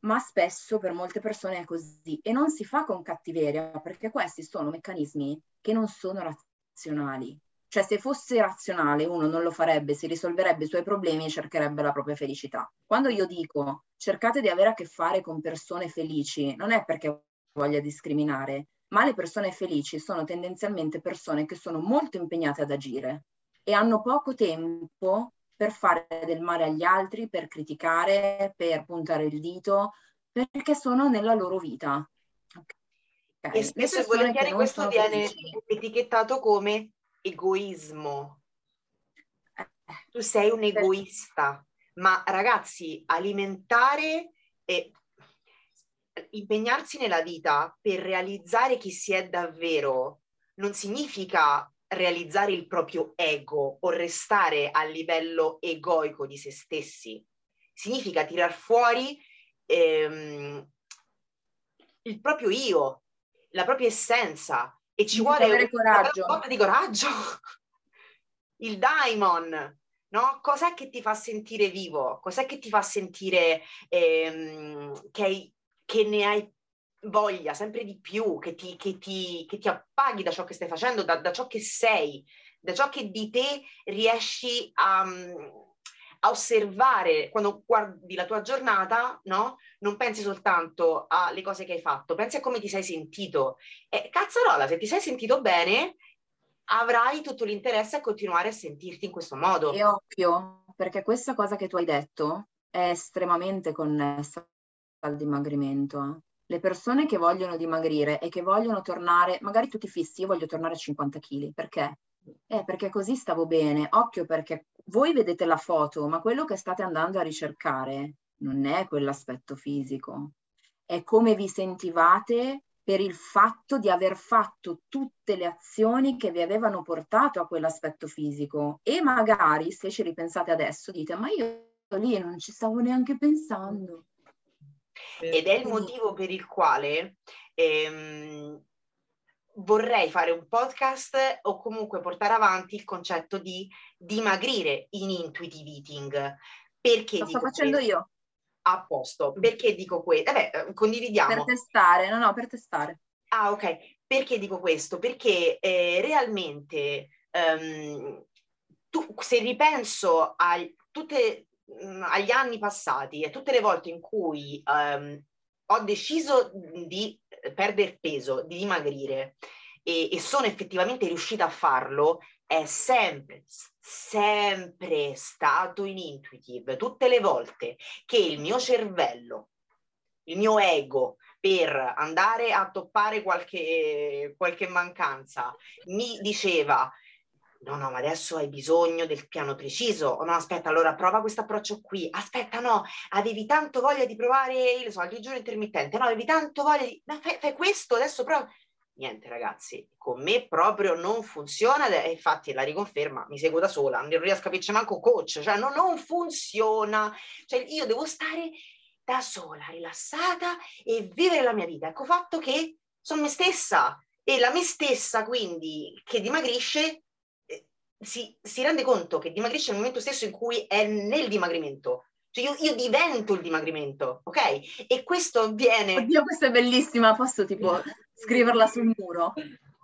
ma spesso per molte persone è così e non si fa con cattiveria perché questi sono meccanismi che non sono razionali. Cioè se fosse razionale uno non lo farebbe, si risolverebbe i suoi problemi e cercherebbe la propria felicità. Quando io dico cercate di avere a che fare con persone felici, non è perché voglia discriminare, ma le persone felici sono tendenzialmente persone che sono molto impegnate ad agire e hanno poco tempo per fare del male agli altri, per criticare, per puntare il dito, perché sono nella loro vita. Okay. E spesso e volentieri questo viene felici. etichettato come egoismo. Eh, tu sei un egoista, ma ragazzi, alimentare e impegnarsi nella vita per realizzare chi si è davvero non significa realizzare il proprio ego o restare a livello egoico di se stessi. Significa tirar fuori ehm, il proprio io, la propria essenza e ci vuole avere coraggio. un po' di coraggio. *laughs* il daimon, no? Cos'è che ti fa sentire vivo? Cos'è che ti fa sentire ehm, che hai che ne hai voglia sempre di più, che ti, che ti, che ti appaghi da ciò che stai facendo, da, da, ciò che sei, da ciò che di te riesci a, a, osservare quando guardi la tua giornata, no? Non pensi soltanto alle cose che hai fatto, pensi a come ti sei sentito. E cazzarola, se ti sei sentito bene, avrai tutto l'interesse a continuare a sentirti in questo modo. E occhio, perché questa cosa che tu hai detto è estremamente connessa al dimagrimento. Le persone che vogliono dimagrire e che vogliono tornare, magari tutti fissi, io voglio tornare a 50 kg, perché? Eh, perché così stavo bene. Occhio perché voi vedete la foto, ma quello che state andando a ricercare non è quell'aspetto fisico, è come vi sentivate per il fatto di aver fatto tutte le azioni che vi avevano portato a quell'aspetto fisico. E magari, se ci ripensate adesso, dite, ma io lì non ci stavo neanche pensando. Ed è il motivo per il quale ehm, vorrei fare un podcast o comunque portare avanti il concetto di dimagrire in intuitive eating. Perché Lo sto facendo questo? io. A posto. Perché dico questo? Vabbè, eh, condividiamo. Per testare, no, no, per testare. Ah, ok. Perché dico questo? Perché eh, realmente um, tu, se ripenso a tutte, agli anni passati e tutte le volte in cui um, ho deciso di perdere peso, di dimagrire e, e sono effettivamente riuscita a farlo, è sempre, sempre stato in intuitive. Tutte le volte che il mio cervello, il mio ego, per andare a toppare qualche, qualche mancanza, mi diceva no, no, ma adesso hai bisogno del piano preciso. Oh, no, aspetta, allora prova questo approccio qui. Aspetta, no, avevi tanto voglia di provare il, so, il digiuno intermittente. No, avevi tanto voglia di... No, fai, fai questo, adesso prova. Niente, ragazzi, con me proprio non funziona. E infatti la riconferma, mi seguo da sola, non riesco a capirci manco coach. Cioè, no, non funziona. Cioè, io devo stare da sola, rilassata e vivere la mia vita. Ecco fatto che sono me stessa e la me stessa quindi che dimagrisce si, si, rende conto che dimagrisce nel momento stesso in cui è nel dimagrimento. Cioè io, io divento il dimagrimento, ok? E questo avviene... Oddio, questa è bellissima, posso tipo scriverla sul muro?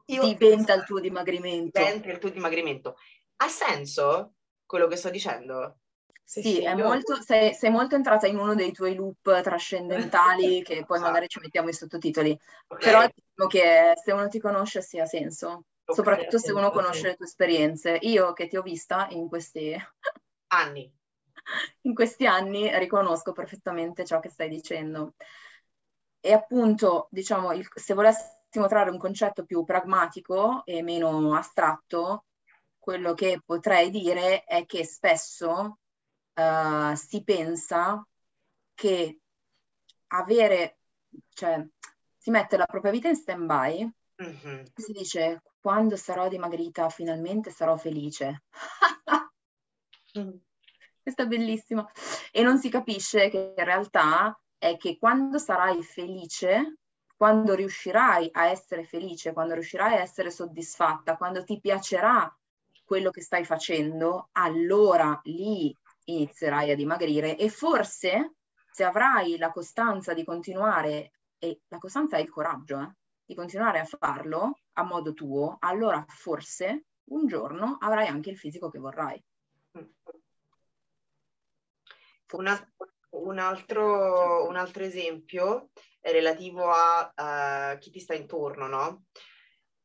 Io, diventa il tuo dimagrimento. Diventa il tuo dimagrimento. Ha senso quello che sto dicendo? Sì, sì, io... molto, sei, sei, molto entrata in uno dei tuoi loop trascendentali *laughs* che poi esatto. magari ci mettiamo i sottotitoli. Okay. Però diciamo che se uno ti conosce sì ha senso soprattutto se uno conosce le tue esperienze. Io che ti ho vista in questi *laughs* anni, in questi anni riconosco perfettamente ciò che stai dicendo. E appunto, diciamo, il, se volessimo trarre un concetto più pragmatico e meno astratto, quello che potrei dire è che spesso uh, si pensa che avere, cioè si mette la propria vita in stand-by, mm-hmm. si dice quando sarò dimagrita finalmente sarò felice. Questo è bellissimo. E non si capisce che in realtà è che quando sarai felice, quando riuscirai a essere felice, quando riuscirai a essere soddisfatta, quando ti piacerà quello che stai facendo, allora lì inizierai a dimagrire e forse se avrai la costanza di continuare, e la costanza è il coraggio, eh, di continuare a farlo a modo tuo, allora forse un giorno avrai anche il fisico che vorrai. Una, un, altro, un, altro, esempio è relativo a uh, chi ti sta intorno, no?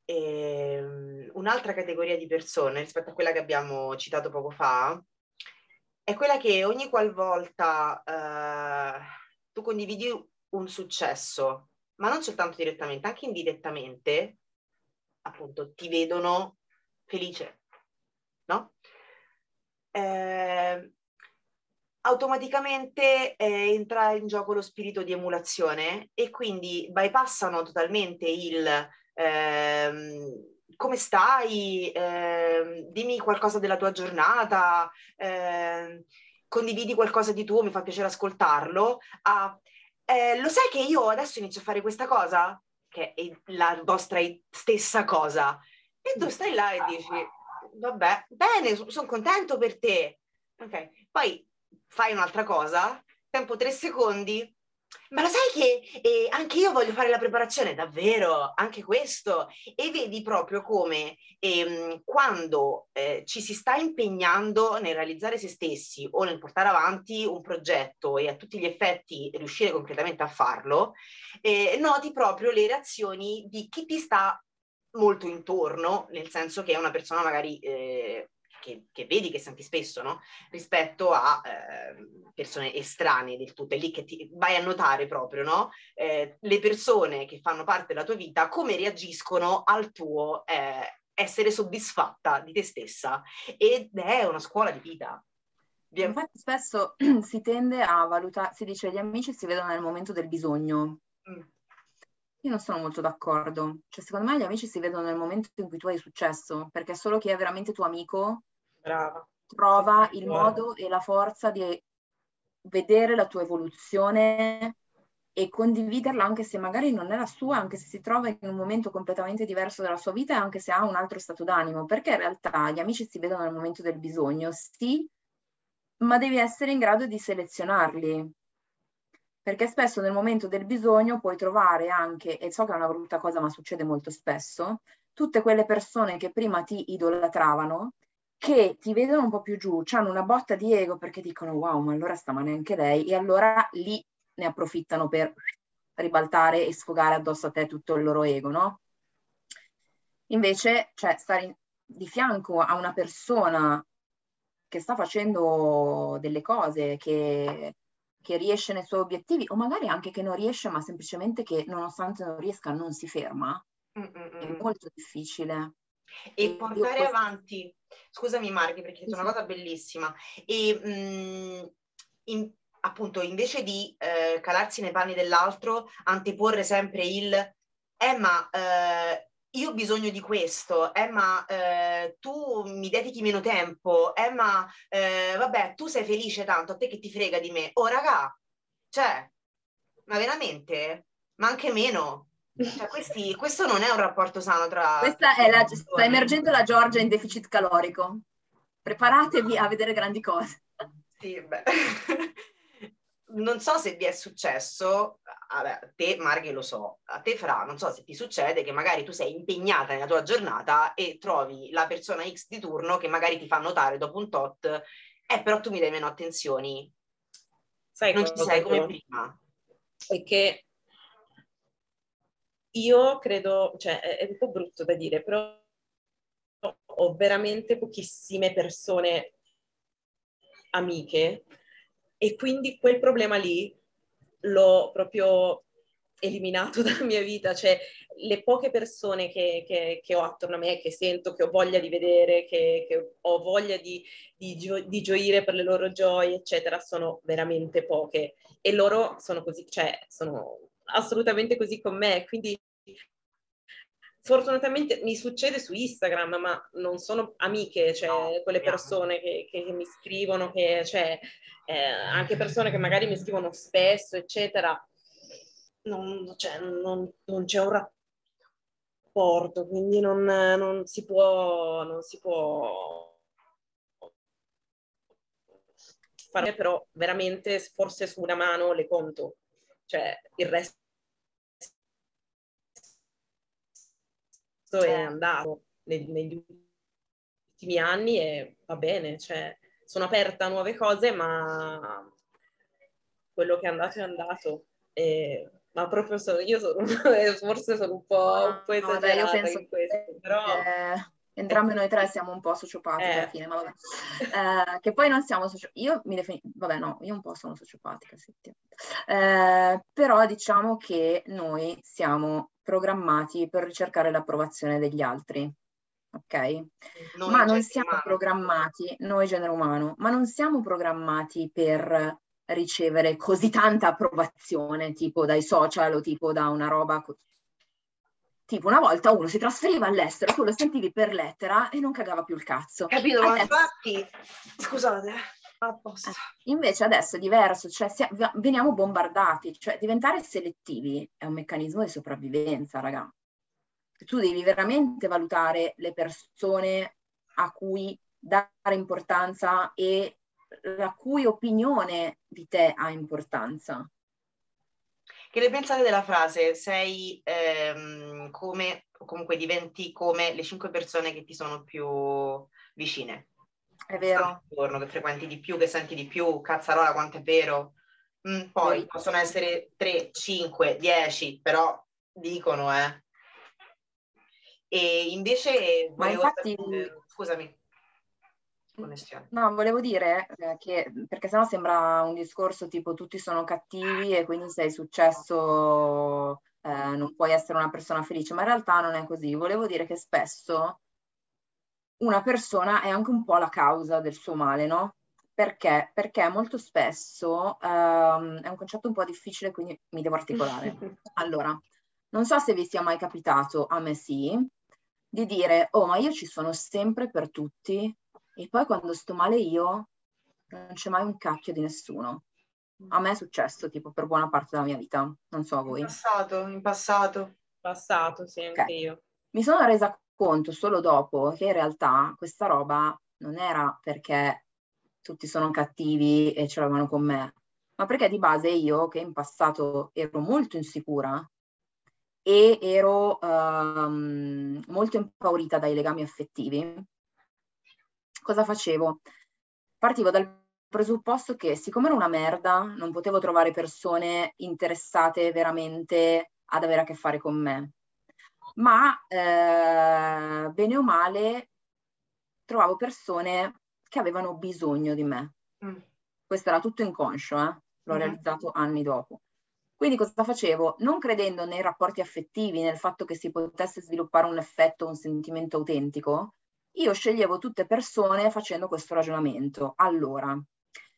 E, um, un'altra categoria di persone rispetto a quella che abbiamo citato poco fa è quella che ogni qualvolta uh, tu condividi un successo ma non soltanto direttamente, anche indirettamente, appunto, ti vedono felice, no? Eh, automaticamente eh, entra in gioco lo spirito di emulazione e quindi bypassano totalmente il ehm, come stai, eh, dimmi qualcosa della tua giornata, ehm, condividi qualcosa di tuo, mi fa piacere ascoltarlo, a eh, lo sai che io adesso inizio a fare questa cosa? Che è la vostra stessa cosa. E tu stai là e dici, vabbè, bene, sono contento per te. Ok, poi fai un'altra cosa, tempo tre secondi, ma lo sai che eh, anche io voglio fare la preparazione, davvero, anche questo. E vedi proprio come ehm, quando eh, ci si sta impegnando nel realizzare se stessi o nel portare avanti un progetto e a tutti gli effetti riuscire concretamente a farlo, eh, noti proprio le reazioni di chi ti sta molto intorno, nel senso che è una persona magari eh, che, che, vedi, che senti spesso, no? rispetto a eh, persone estranee del tutto. È lì che ti vai a notare proprio no? eh, le persone che fanno parte della tua vita, come reagiscono al tuo eh, essere soddisfatta di te stessa. Ed è una scuola di vita. Infatti spesso *clears throat* si tende a valutare, si dice gli amici si vedono nel momento del bisogno. Mm. Io non sono molto d'accordo. Cioè, secondo me gli amici si vedono nel momento in cui tu hai successo, perché solo chi è veramente tuo amico Brava. Trova il modo e la forza di vedere la tua evoluzione e condividerla anche se magari non è la sua, anche se si trova in un momento completamente diverso dalla sua vita e anche se ha un altro stato d'animo, perché in realtà gli amici si vedono nel momento del bisogno, sì, ma devi essere in grado di selezionarli. Perché spesso nel momento del bisogno puoi trovare anche, e so che è una brutta cosa ma succede molto spesso, tutte quelle persone che prima ti idolatravano, che ti vedono un po' più giù, hanno una botta di ego perché dicono wow, ma allora sta male anche lei, e allora lì ne approfittano per ribaltare e sfogare addosso a te tutto il loro ego, no? Invece, cioè, stare in, di fianco a una persona che sta facendo delle cose, che, che riesce nei suoi obiettivi, o magari anche che non riesce, ma semplicemente che nonostante non riesca non si ferma, Mm-mm. è molto difficile. E portare questo... avanti, scusami Marghi perché è una cosa bellissima, e mh, mm, in, appunto invece di eh, calarsi nei panni dell'altro, anteporre sempre il eh ma eh, io ho bisogno di questo, eh ma eh, tu mi dedichi meno tempo, eh ma eh, vabbè tu sei felice tanto, a te che ti frega di me. Oh raga, cioè, ma veramente? Ma anche meno. Cioè, questi, questo non è un rapporto sano tra... Questa è la, sta emergendo la Giorgia in deficit calorico. Preparatevi a vedere grandi cose. Sì, beh. *laughs* non so se vi è successo, a te Marghe lo so, a te Fra, non so se ti succede che magari tu sei impegnata nella tua giornata e trovi la persona X di turno che magari ti fa notare dopo un tot, eh però tu mi dai meno attenzioni, sai non ci sei come prima. È che io credo, cioè è un po' brutto da dire, però ho veramente pochissime persone amiche e quindi quel problema lì l'ho proprio eliminato *laughs* dalla mia vita, cioè le poche persone che, che, che ho attorno a me, che sento, che ho voglia di vedere, che, che ho voglia di, di, gio- di, gioire per le loro gioie, eccetera, sono veramente poche e loro sono così, cioè sono assolutamente così con me, quindi fortunatamente mi succede su Instagram, ma non sono amiche, cioè quelle persone che, che mi scrivono, che, cioè, eh, anche persone che magari mi scrivono spesso, eccetera, non, cioè, non, non c'è un rapporto, quindi non, non, si può, non si può fare, però veramente forse su una mano le conto, cioè il resto è certo. andato negli, negli ultimi anni e va bene, cioè sono aperta a nuove cose, ma quello che è andato è andato. E, ma proprio sono, io sono, *laughs* forse sono un po', un po esagerata no, in questo, però... entrambe noi tre siamo un po' sociopatiche eh. alla fine, ma vabbè. Eh, che poi non siamo sociopatiche, io mi definisco, vabbè no, io un po' sono sociopatica, sì. Eh, però diciamo che noi siamo programmati per ricercare l'approvazione degli altri ok? Noi ma non siamo umano. programmati, noi genere umano, ma non siamo programmati per ricevere così tanta approvazione, tipo dai social o tipo da una roba Tipo una volta uno si trasferiva all'estero, tu lo sentivi per lettera e non cagava più il cazzo. Capito, adesso... infatti, scusate, eh, invece adesso è diverso, cioè si, veniamo bombardati, cioè diventare selettivi è un meccanismo di sopravvivenza, raga tu devi veramente valutare le persone a cui dare importanza e la cui opinione di te ha importanza. Che ne pensate della frase? Sei ehm, come, o comunque diventi come le cinque persone che ti sono più vicine. È vero. Giorno, che frequenti di più, che senti di più, cazzarola quanto è vero. Mm, poi sì. possono essere 3, 5, 10, però dicono, eh. E invece Ma infatti... Sapere... Scusami. Connessione. No, volevo dire eh, che, perché sennò sembra un discorso tipo tutti sono cattivi e quindi sei successo eh, non puoi essere una persona felice, ma in realtà non è così. Volevo dire che spesso una persona è anche un po' la causa del suo male, no? Perché? Perché molto spesso um, è un concetto un po' difficile, quindi mi devo articolare. *laughs* Allora, non so se vi sia mai capitato, a me sì, di dire, oh ma io ci sono sempre per tutti e poi quando sto male io non c'è mai un cacchio di nessuno. A me è successo tipo per buona parte della mia vita, non so a voi. In passato, in passato. Passato, sì, anche okay. io. Mi sono resa conto solo dopo che in realtà questa roba non era perché tutti sono cattivi e ce l'avevano con me, ma perché di base io, che in passato ero molto insicura e ero um, molto impaurita dai legami affettivi, cosa facevo? Partivo dal presupposto che siccome ero una merda, non potevo trovare persone interessate veramente ad avere a che fare con me, ma eh, bene o male trovavo persone che avevano bisogno di me. Mm. Questo era tutto inconscio, eh? l'ho mm. realizzato anni dopo. Quindi cosa facevo? Non credendo nei rapporti affettivi, nel fatto che si potesse sviluppare un effetto, un sentimento autentico, io sceglievo tutte persone facendo questo ragionamento. Allora,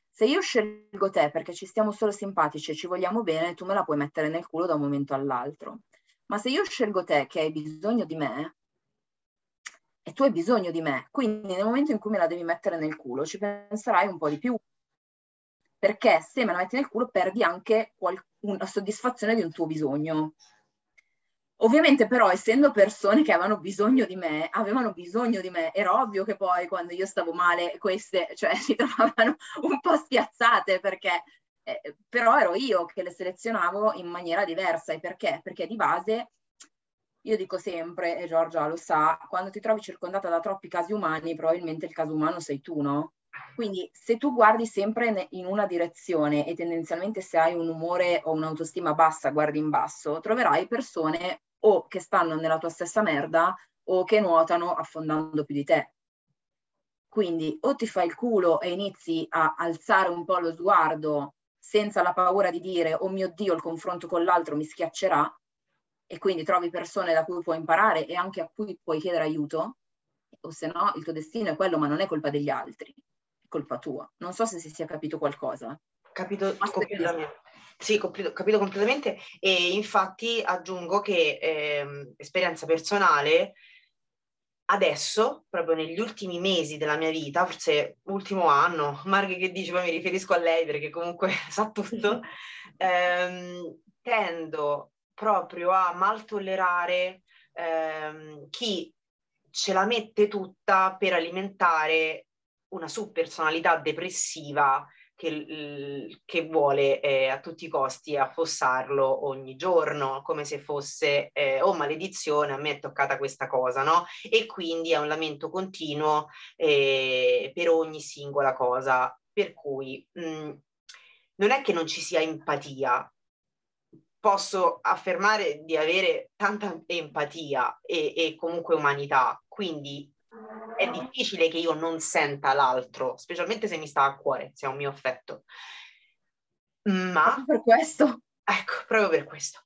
se io scelgo te perché ci stiamo solo simpatici e ci vogliamo bene, tu me la puoi mettere nel culo da un momento all'altro. Ma se io scelgo te che hai bisogno di me, e tu hai bisogno di me, quindi nel momento in cui me la devi mettere nel culo ci penserai un po' di più. Perché se me la metti nel culo perdi anche qual- una soddisfazione di un tuo bisogno. Ovviamente però essendo persone che avevano bisogno di me, avevano bisogno di me, era ovvio che poi quando io stavo male queste, cioè *laughs* si trovavano un po' spiazzate perché eh, però ero io che le selezionavo in maniera diversa e perché? Perché di base io dico sempre, e Giorgia lo sa, quando ti trovi circondata da troppi casi umani, probabilmente il caso umano sei tu, no? Quindi se tu guardi sempre in una direzione e tendenzialmente se hai un umore o un'autostima bassa, guardi in basso, troverai persone o che stanno nella tua stessa merda o che nuotano affondando più di te. Quindi o ti fai il culo e inizi a alzare un po' lo sguardo senza la paura di dire oh mio Dio il confronto con l'altro mi schiaccerà, e quindi trovi persone da cui puoi imparare e anche a cui puoi chiedere aiuto, o se no il tuo destino è quello, ma non è colpa degli altri, è colpa tua. Non so se si sia capito qualcosa. Capito completamente. Sì, compl- capito completamente. E infatti aggiungo che eh, esperienza personale, adesso, proprio negli ultimi mesi della mia vita, forse ultimo anno, Marghe che dice, poi mi riferisco a lei perché comunque *laughs* sa tutto, ehm, tendo proprio a mal tollerare ehm, chi ce la mette tutta per alimentare una subpersonalità depressiva che, che vuole eh, a tutti i costi affossarlo ogni giorno, come se fosse, eh, oh maledizione, a me è toccata questa cosa, no? E quindi è un lamento continuo eh, per ogni singola cosa. Per cui mh, mm, non è che non ci sia empatia, posso affermare di avere tanta empatia e, e comunque umanità, quindi è difficile che io non senta l'altro, specialmente se mi sta a cuore, se è un mio affetto. Ma... Per questo. Ecco, proprio per questo.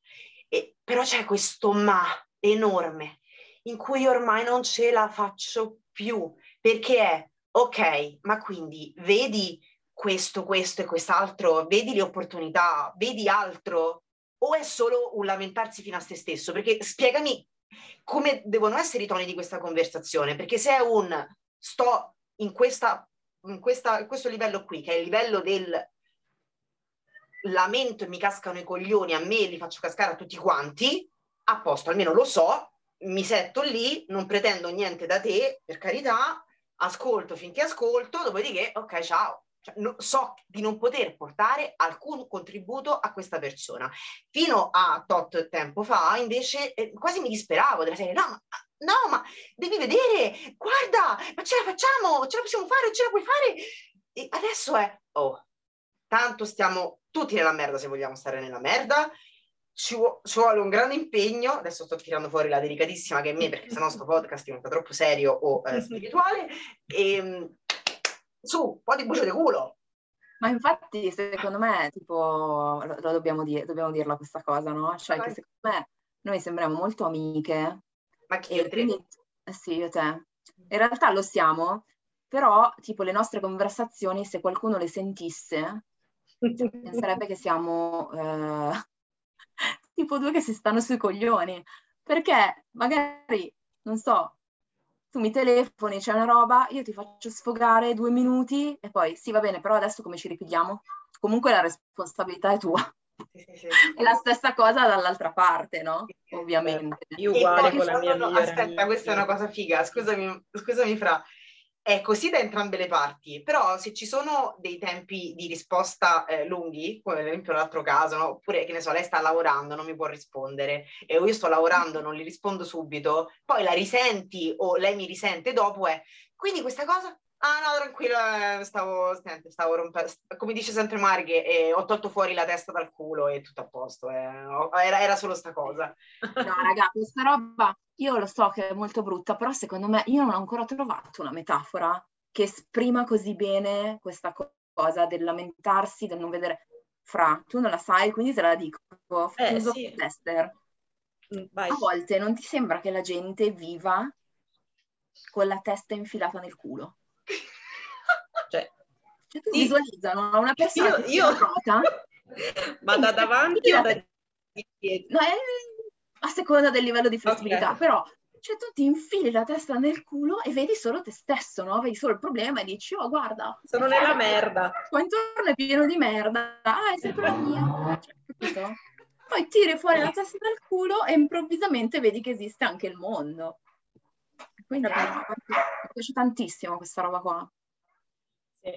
E, però c'è questo ma enorme in cui ormai non ce la faccio più, perché è, ok, ma quindi vedi questo, questo e quest'altro, vedi le opportunità, vedi altro, o è solo un lamentarsi fino a se stesso? Perché spiegami come devono essere i toni di questa conversazione, perché se è un sto in, questa, in, questa, questo livello qui, che è il livello del lamento e mi cascano i coglioni a me li faccio cascare a tutti quanti, a posto, almeno lo so, mi setto lì, non pretendo niente da te, per carità, ascolto finché ascolto, dopodiché, ok, ciao. Cioè, no, so di non poter portare alcun contributo a questa persona. Fino a tot tempo fa, invece, eh, quasi mi disperavo della serie, no, ma, no, ma devi vedere, guarda, ma ce la facciamo, ce la possiamo fare, ce la puoi fare. E adesso è, oh, tanto stiamo tutti nella merda se vogliamo stare nella merda, ci, vu- ci, vuole un grande impegno, adesso sto tirando fuori la delicatissima che è me, perché sennò sto podcast diventa troppo serio o eh, spirituale, e, ehm, su, un po' di bucio di culo. Ma infatti, secondo me, tipo, lo, lo dobbiamo, dire, dobbiamo dirla questa cosa, no? Cioè, okay. che secondo me noi sembriamo molto amiche. Ma chi io quindi, eh sì, io te. In realtà lo siamo, però, tipo, le nostre conversazioni, se qualcuno le sentisse, *laughs* penserebbe che siamo eh, *laughs* tipo due che si stanno sui coglioni. Perché magari, non so, tu mi telefoni, c'è una roba, io ti faccio sfogare due minuti e poi sì va bene, però adesso come ci ripigliamo? comunque la responsabilità è tua. Sì, sì, sì. È la stessa cosa dall'altra parte, no? Ovviamente. Io uguale con la mia no, Aspetta, amica. questa è una cosa figa, scusami, scusami Fra. È così da entrambe le parti, però se ci sono dei tempi di risposta eh, lunghi, come ad esempio l'altro caso, no? oppure che ne so, lei sta lavorando, non mi può rispondere, e io sto lavorando, non gli rispondo subito, poi la risenti o lei mi risente dopo, è quindi questa cosa Ah no, tranquilla, eh, stavo, stavo rompendo, come dice sempre Marghe, eh, ho tolto fuori la testa dal culo e tutto a posto, eh. era, era, solo sta cosa. *laughs* No, raga, questa roba, io lo so che è molto brutta, però secondo me io non ho ancora trovato una metafora che esprima così bene questa cosa del lamentarsi, del non vedere. Fra, tu non la sai, quindi te la dico. Eh, sì. tester. Mm, vai. A volte non ti sembra che la gente viva con la testa infilata nel culo? Cioè, sì. visualizzano una persona io, io... Rota, ma da davanti o da dietro? No, è a seconda del livello di flessibilità, okay. però cioè tu ti infili la testa nel culo e vedi solo te stesso, no? Vedi solo il problema e dici, oh guarda. Sono nella merda. Qua intorno è pieno di merda. Ah, è sempre la mia. Cioè, Poi tiri fuori la testa dal culo e improvvisamente vedi che esiste anche il mondo. Quindi mi piace tantissimo questa roba qua. Sì,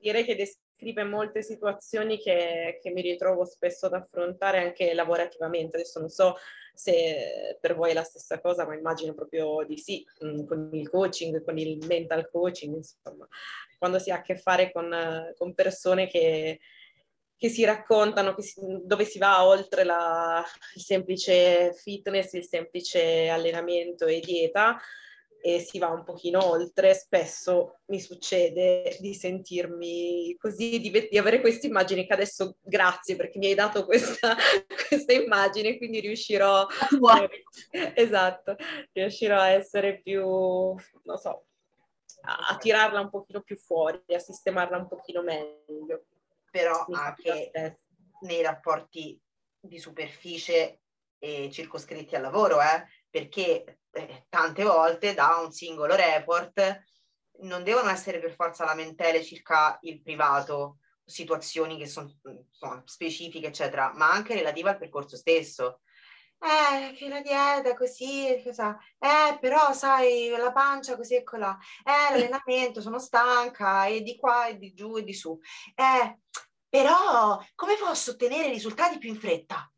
direi che descrive molte situazioni che, che, mi ritrovo spesso ad affrontare anche lavorativamente. Adesso non so se per voi è la stessa cosa, ma immagino proprio di sì, mm, con il coaching, con il mental coaching, insomma, quando si ha a che fare con, con persone che, che si raccontano, che si, dove si va oltre la, il semplice fitness, il semplice allenamento e dieta, e si va un pochino oltre, spesso mi succede di sentirmi così, di, di avere queste immagini che adesso grazie perché mi hai dato questa, *laughs* questa immagine, quindi riuscirò, *laughs* eh, *laughs* esatto, riuscirò a essere più, non so, a, a tirarla un pochino più fuori, a sistemarla un pochino meglio. Però mi anche nei rapporti di superficie e circoscritti al lavoro, eh? Perché eh, tante volte da un singolo report non devono essere per forza lamentele circa il privato, situazioni che sono specifiche, eccetera, ma anche relative al percorso stesso. Eh, che la dieta così, cosa? Eh, però sai, la pancia così e colà. Eh, *laughs* l'allenamento, sono stanca e di qua e di giù e di su. Eh, però come posso ottenere risultati più in fretta?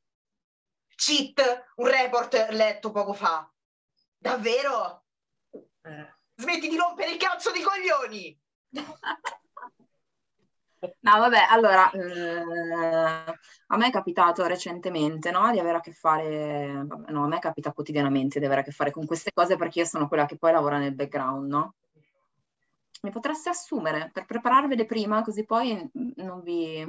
Cheat, un report letto poco fa. Davvero? Eh. Smetti di rompere il cazzo di coglioni! *laughs* No, vabbè, allora, eh, a me è capitato recentemente, no, di avere a che fare, no, a me capita quotidianamente di avere a che fare con queste cose perché io sono quella che poi lavora nel background, no? Mi potreste assumere per prepararvele prima, così poi non vi,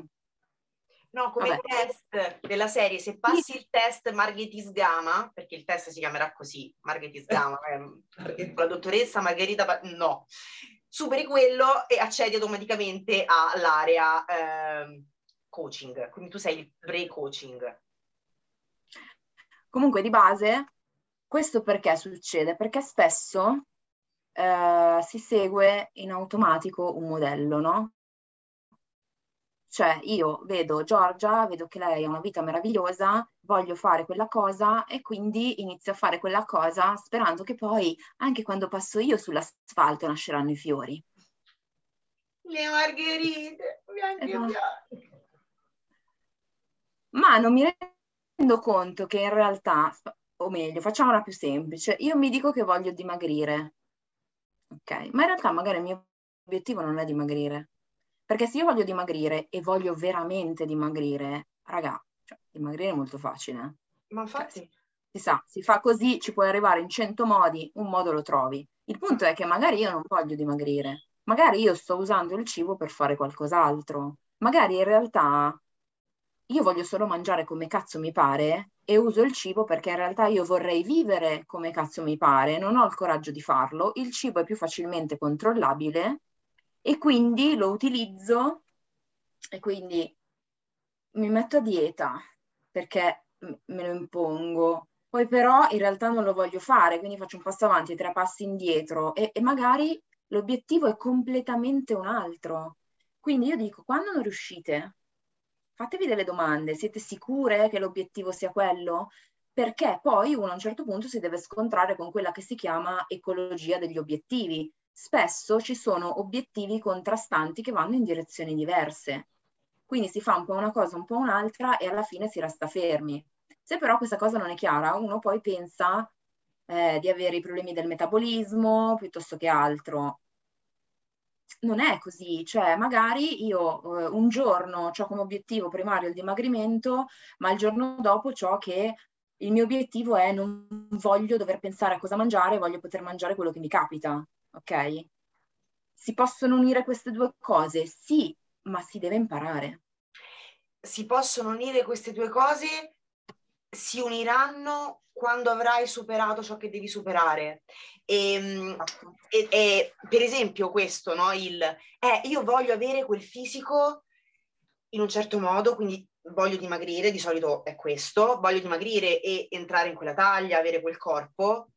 No, come Vabbè. test della serie, se passi il test Marghetis Gama, perché il test si chiamerà così, Marghetis Gama, eh, la dottoressa Margherita, no, superi quello e accedi automaticamente all'area eh, coaching, quindi tu sei il pre-coaching. Comunque di base, questo perché succede? Perché spesso eh, si segue in automatico un modello, no? Cioè io vedo Giorgia, vedo che lei ha una vita meravigliosa, voglio fare quella cosa e quindi inizio a fare quella cosa sperando che poi anche quando passo io sull'asfalto nasceranno i fiori. Le margherite, bianche esatto. Ma non mi rendo conto che in realtà, o meglio, facciamola più semplice, io mi dico che voglio dimagrire, ok? Ma in realtà magari il mio obiettivo non è dimagrire perché se io voglio dimagrire e voglio veramente dimagrire, raga, cioè, dimagrire è molto facile. Ma infatti... Cioè, si, si sa, si fa così, ci puoi arrivare in cento modi, un modo lo trovi. Il punto è che magari io non voglio dimagrire, magari io sto usando il cibo per fare qualcos'altro, magari in realtà io voglio solo mangiare come cazzo mi pare e uso il cibo perché in realtà io vorrei vivere come cazzo mi pare, non ho il coraggio di farlo, il cibo è più facilmente controllabile e quindi lo utilizzo e quindi mi metto a dieta perché me lo impongo. Poi però in realtà non lo voglio fare, quindi faccio un passo avanti tre passi indietro e, e magari l'obiettivo è completamente un altro. Quindi io dico, quando non riuscite, fatevi delle domande, siete sicure che l'obiettivo sia quello? Perché poi uno a un certo punto si deve scontrare con quella che si chiama ecologia degli obiettivi. Spesso ci sono obiettivi contrastanti che vanno in direzioni diverse. Quindi si fa un po' una cosa, un po' un'altra e alla fine si resta fermi. Se però questa cosa non è chiara, uno poi pensa eh, di avere i problemi del metabolismo piuttosto che altro non è così, cioè magari io eh, un giorno ho come obiettivo primario il dimagrimento, ma il giorno dopo ciò che il mio obiettivo è non voglio dover pensare a cosa mangiare, voglio poter mangiare quello che mi capita, ok? Si possono unire queste due cose? Sì, ma si deve imparare. Si possono unire queste due cose, si uniranno quando avrai superato ciò che devi superare. E, ehm, esatto. e, e per esempio questo, no? Il, eh, io voglio avere quel fisico in un certo modo, quindi voglio dimagrire, di solito è questo, voglio dimagrire e entrare in quella taglia, avere quel corpo,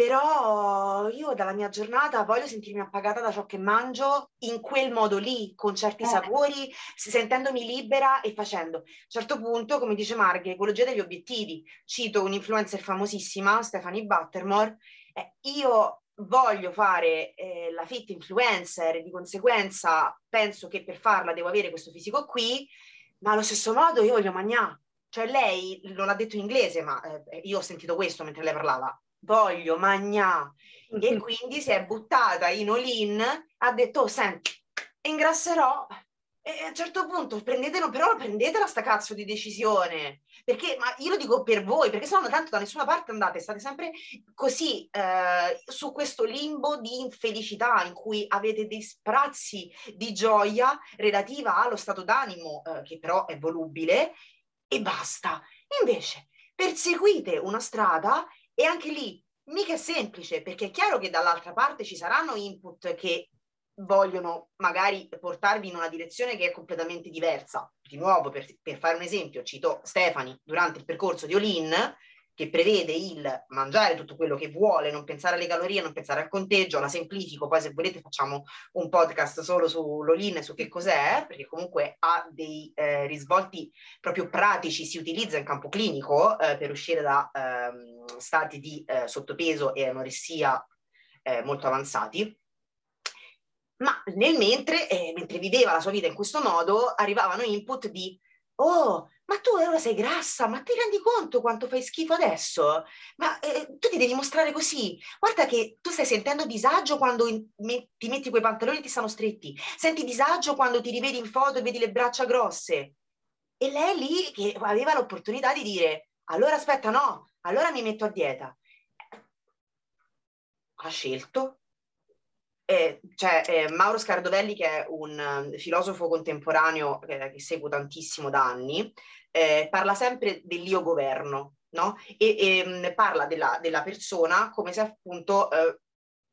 però io dalla mia giornata voglio sentirmi appagata da ciò che mangio in quel modo lì, con certi eh. sapori, sentendomi libera e facendo. A un certo punto, come dice Marghe, ecologia degli obiettivi. Cito un'influencer famosissima, Stephanie Buttermore, eh, io voglio fare eh, la fit influencer e di conseguenza penso che per farla devo avere questo fisico qui, ma allo stesso modo io voglio mangiare. Cioè lei non l'ha detto in inglese, ma eh, io ho sentito questo mentre lei parlava voglio magnà. E quindi si è buttata in all-in, ha detto, oh, senti, ingrasserò. E a un certo punto prendetelo, però prendetela sta cazzo di decisione. Perché, ma io lo dico per voi, perché se no tanto da nessuna parte andate, state sempre così eh, su questo limbo di infelicità in cui avete dei sprazzi di gioia relativa allo stato d'animo, eh, che però è volubile, e basta. Invece, perseguite una strada e anche lì mica è semplice, perché è chiaro che dall'altra parte ci saranno input che vogliono magari portarvi in una direzione che è completamente diversa. Di nuovo, per, per fare un esempio, cito Stefani durante il percorso di Olin, che prevede il mangiare tutto quello che vuole, non pensare alle calorie, non pensare al conteggio, la semplifico, poi se volete facciamo un podcast solo sull'olin e su che cos'è, perché comunque ha dei eh, risvolti proprio pratici, si utilizza in campo clinico eh, per uscire da ehm, stati di eh, sottopeso e anoressia eh, molto avanzati. Ma nel mentre, eh, mentre viveva la sua vita in questo modo, arrivavano input di oh, ma tu ora sei grassa, ma ti rendi conto quanto fai schifo adesso? Ma eh, tu ti devi mostrare così. Guarda che tu stai sentendo disagio quando in, me, ti metti quei pantaloni e ti stanno stretti. Senti disagio quando ti rivedi in foto e vedi le braccia grosse. E lei lì che aveva l'opportunità di dire, allora aspetta, no, allora mi metto a dieta. Ha scelto eh, c'è eh, Mauro Scardovelli che è un um, filosofo contemporaneo che, che, seguo tantissimo da anni, eh, parla sempre dell'io governo, no? E, e mm, parla della, della, persona come se appunto eh,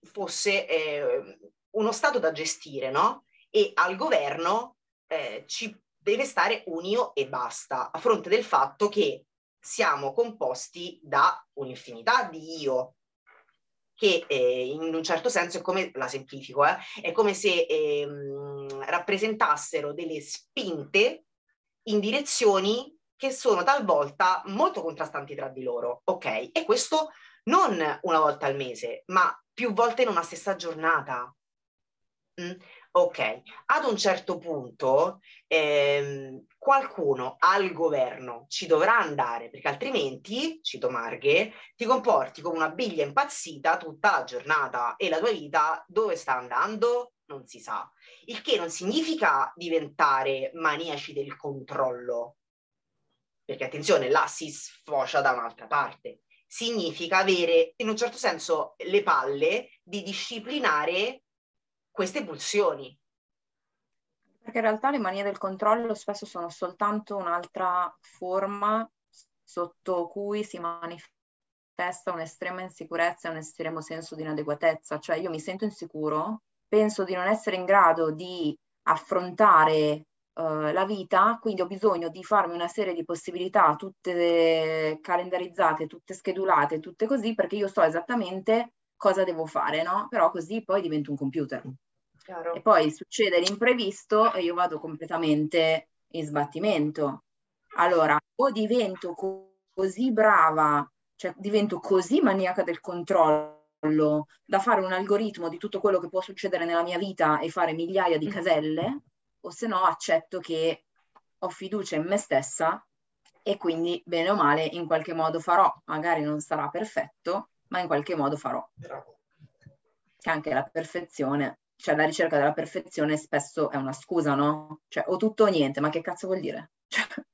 fosse eh, uno stato da gestire, no? E al governo eh, ci deve stare un io e basta, a fronte del fatto che siamo composti da un'infinità di io, che eh, in un certo senso è come, la semplifico, eh, è come se eh, rappresentassero delle spinte in direzioni che sono talvolta molto contrastanti tra di loro, ok? E questo non una volta al mese, ma più volte in una stessa giornata. Mm? Ok, ad un certo punto ehm, qualcuno al governo ci dovrà andare, perché altrimenti, cito Marghe, ti comporti come una biglia impazzita tutta la giornata e la tua vita dove sta andando non si sa. Il che non significa diventare maniaci del controllo, perché attenzione, là si sfocia da un'altra parte. Significa avere, in un certo senso, le palle di disciplinare queste pulsioni. Perché in realtà le manie del controllo spesso sono soltanto un'altra forma sotto cui si manifesta un'estrema insicurezza e un estremo senso di inadeguatezza. Cioè io mi sento insicuro, penso di non essere in grado di affrontare uh, la vita, quindi ho bisogno di farmi una serie di possibilità tutte calendarizzate, tutte schedulate, tutte così, perché io so esattamente cosa devo fare, no? Però così poi divento un computer. Chiaro. E poi succede l'imprevisto e io vado completamente in sbattimento. Allora, o divento co- così brava, cioè divento così maniaca del controllo da fare un algoritmo di tutto quello che può succedere nella mia vita e fare migliaia di mm. caselle, o se no accetto che ho fiducia in me stessa e quindi bene o male in qualche modo farò. Magari non sarà perfetto, ma in qualche modo farò. Che anche la perfezione, cioè la ricerca della perfezione spesso è una scusa, no? Cioè o tutto o niente, ma che cazzo vuol dire? *laughs*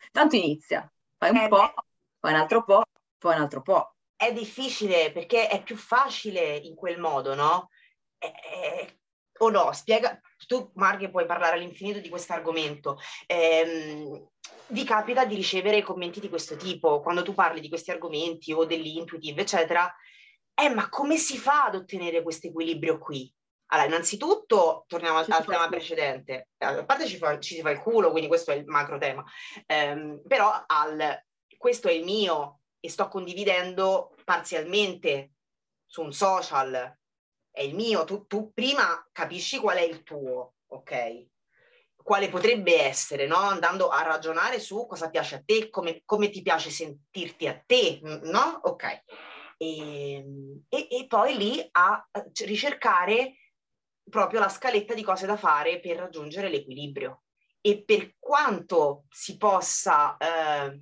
Cioè, tanto inizia, fai un eh, po', poi un altro po', poi un altro po'. È difficile perché è più facile in quel modo, no? È, è, o no? Spiega, tu Marghe puoi parlare all'infinito di questo argomento. Ehm, vi capita di ricevere commenti di questo tipo quando tu parli di questi argomenti o dell'intuitive, eccetera? Eh, ma come si fa ad ottenere questo equilibrio qui? Allora, innanzitutto, torniamo al, al tema precedente. A parte ci, fa, ci, si fa il culo, quindi questo è il macro tema. Ehm, però al, questo è il mio e sto condividendo parzialmente su un social, è il mio, tu, tu prima capisci qual è il tuo, ok? Quale potrebbe essere, no? Andando a ragionare su cosa piace a te, come, come ti piace sentirti a te, no? Ok. E, e, e poi lì a ricercare proprio la scaletta di cose da fare per raggiungere l'equilibrio. E per quanto si possa, eh,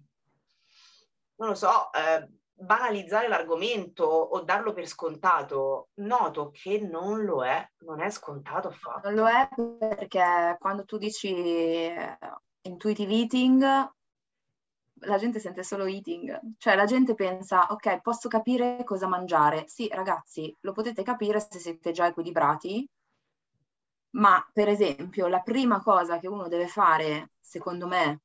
non lo so, eh, banalizzare l'argomento o darlo per scontato, noto che non lo è, non è scontato affatto. Non lo è perché quando tu dici eh, intuitive eating, la gente sente solo eating, cioè la gente pensa, ok, posso capire cosa mangiare. Sì, ragazzi, lo potete capire se siete già equilibrati, ma per esempio la prima cosa che uno deve fare, secondo me,